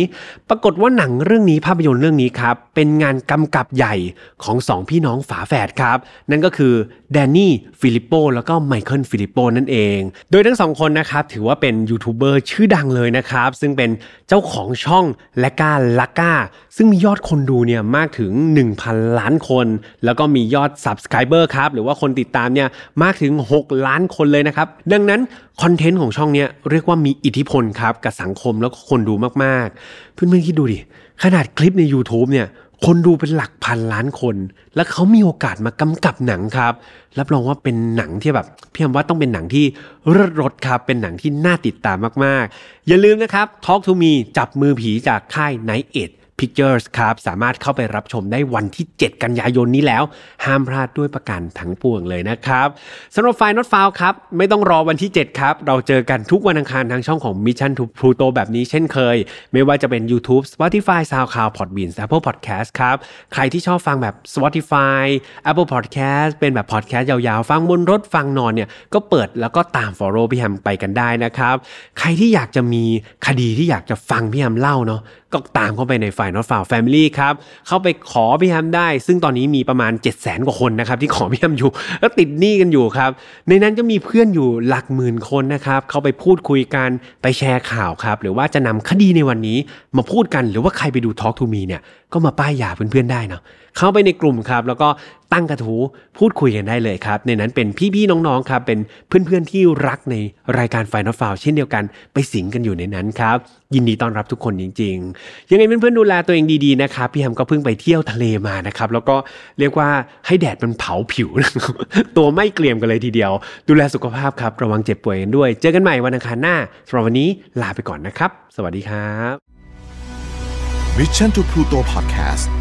ปรากฏว่าหนังเรื่องนี้ภาพยนตร์เรื่องนี้ครับเป็นงานกำกับใหญ่ของสองพี่น้องฝาแฝดครับนั่นก็คือแดนนี่ฟิลิปโปแล้วก็ไมเคิลฟิลิปโปนั่นเอง โดยทั้งสองคนนะครับถือว่าเป็นยูทูบเบอร์ชื่อดังเลยนะครับซึ่งเป็นเจ้าของช่อง RackaRacka ซึ่งมียอดคนดูเนี่ยมากถึง 1,000 ล้านคน แล้วก็มียอด Subscriber ครับหรือว่าคนติดตามเนี่ยมากถึง 6 ล้านคนเลยนะครับดังนั้นคอนเทนต์ของช่องเนี้ยเรียกว่ามีอิทธิพลครับกับสังคมแล้วก็คนดูมากๆ เพื่อนๆคิดดูดิ ขนาดคลิปใน YouTube เนี่ยคนดูเป็นหลักพันล้านคน แล้วเขามีโอกาสมากำกับหนังครับ รับรองว่าเป็นหนังที่แบบพี่ยมว่าต้องเป็นหนังที่เลิศรสครับ เป็นหนังที่น่าติดตามมากๆ อย่าลืมนะครับ Talk to me จับมือผีจากค่าย Night Edge Pictures ครับสามารถเข้าไปรับชมได้วันที่ 7 กันยายนนี้แล้ว ห้ามพลาดด้วยประกันทั้งปวงเลยนะครับสำหรับไฟ Not f o u n ครับ ไม่ต้องรอวันที่ 7 ครับ เราเจอกันทุกวันอังคารทางช่องของ Mission to Pluto แบบนี้เช่นเคย ไม่ว่าจะเป็น YouTube Spotify SoundCloud Podbean Apple Podcast ครับ ใครที่ชอบฟังแบบ Spotify Apple Podcast เป็นแบบ podcast ยาวๆ ฟังบนรถฟังนอนเนี่ยก็เปิดแล้วก็ตาม follow พี่แฮมไปกันได้นะครับ ใครที่อยากจะมีคดีที่อยากจะฟังพี่แฮมเล่าเนาะ ก็ตามเข้าไปในฝ่าย Not f o u n Family ครับ เข้าไปขอพี่แฮมได้ ซึ่งตอนนี้มีประมาณ 7 0 0 0 0นกว่าคนนะครับ ที่ขอพี่แฮมอยู่ แล้วติดหนี้กันอยู่ครับ ในนั้นก็มีเพื่อนอยู่หลักหมื่นคนนะครับ เข้าไปพูดคุยกันไปแชร์ข่าวครับ หรือว่าจะนำคดีในวันนี้มาพูดกันหรือว่าใครไปดู Talk to Me เนี่ยก็มาป้ายยาเพื่อนๆได้เนาะเข้าไปในกลุ่มครับ แล้วก็ตั้งกระทู้พูดคุยกันได้เลยครับ ในนั้นเป็นพี่ๆน้องๆครับ เป็นเพื่อนๆที่รักในรายการ Final f i l e เช่นเดียวกันไปสิงกันอยู่ในนั้นครับ ยินดีต้อนรับทุกคนจริง ๆ ยังไงเพื่อนๆดูแลตัวเองดีๆนะครับพี่แฮมก็เพิ่งไปเที่ยวทะเลมานะครับ แล้วก็เรียกว่าให้แดดมันเผาผิวตัวไม่เกรียมกันเลยทีเดียว ดูแลสุขภาพครับ ระวังเจ็บป่วยกันด้วย เจอกันใหม่วันอังคารหน้าสำหรับวันนี้ลาไปก่อนนะครับ สวัสดีครับ Mission to Pluto Podcast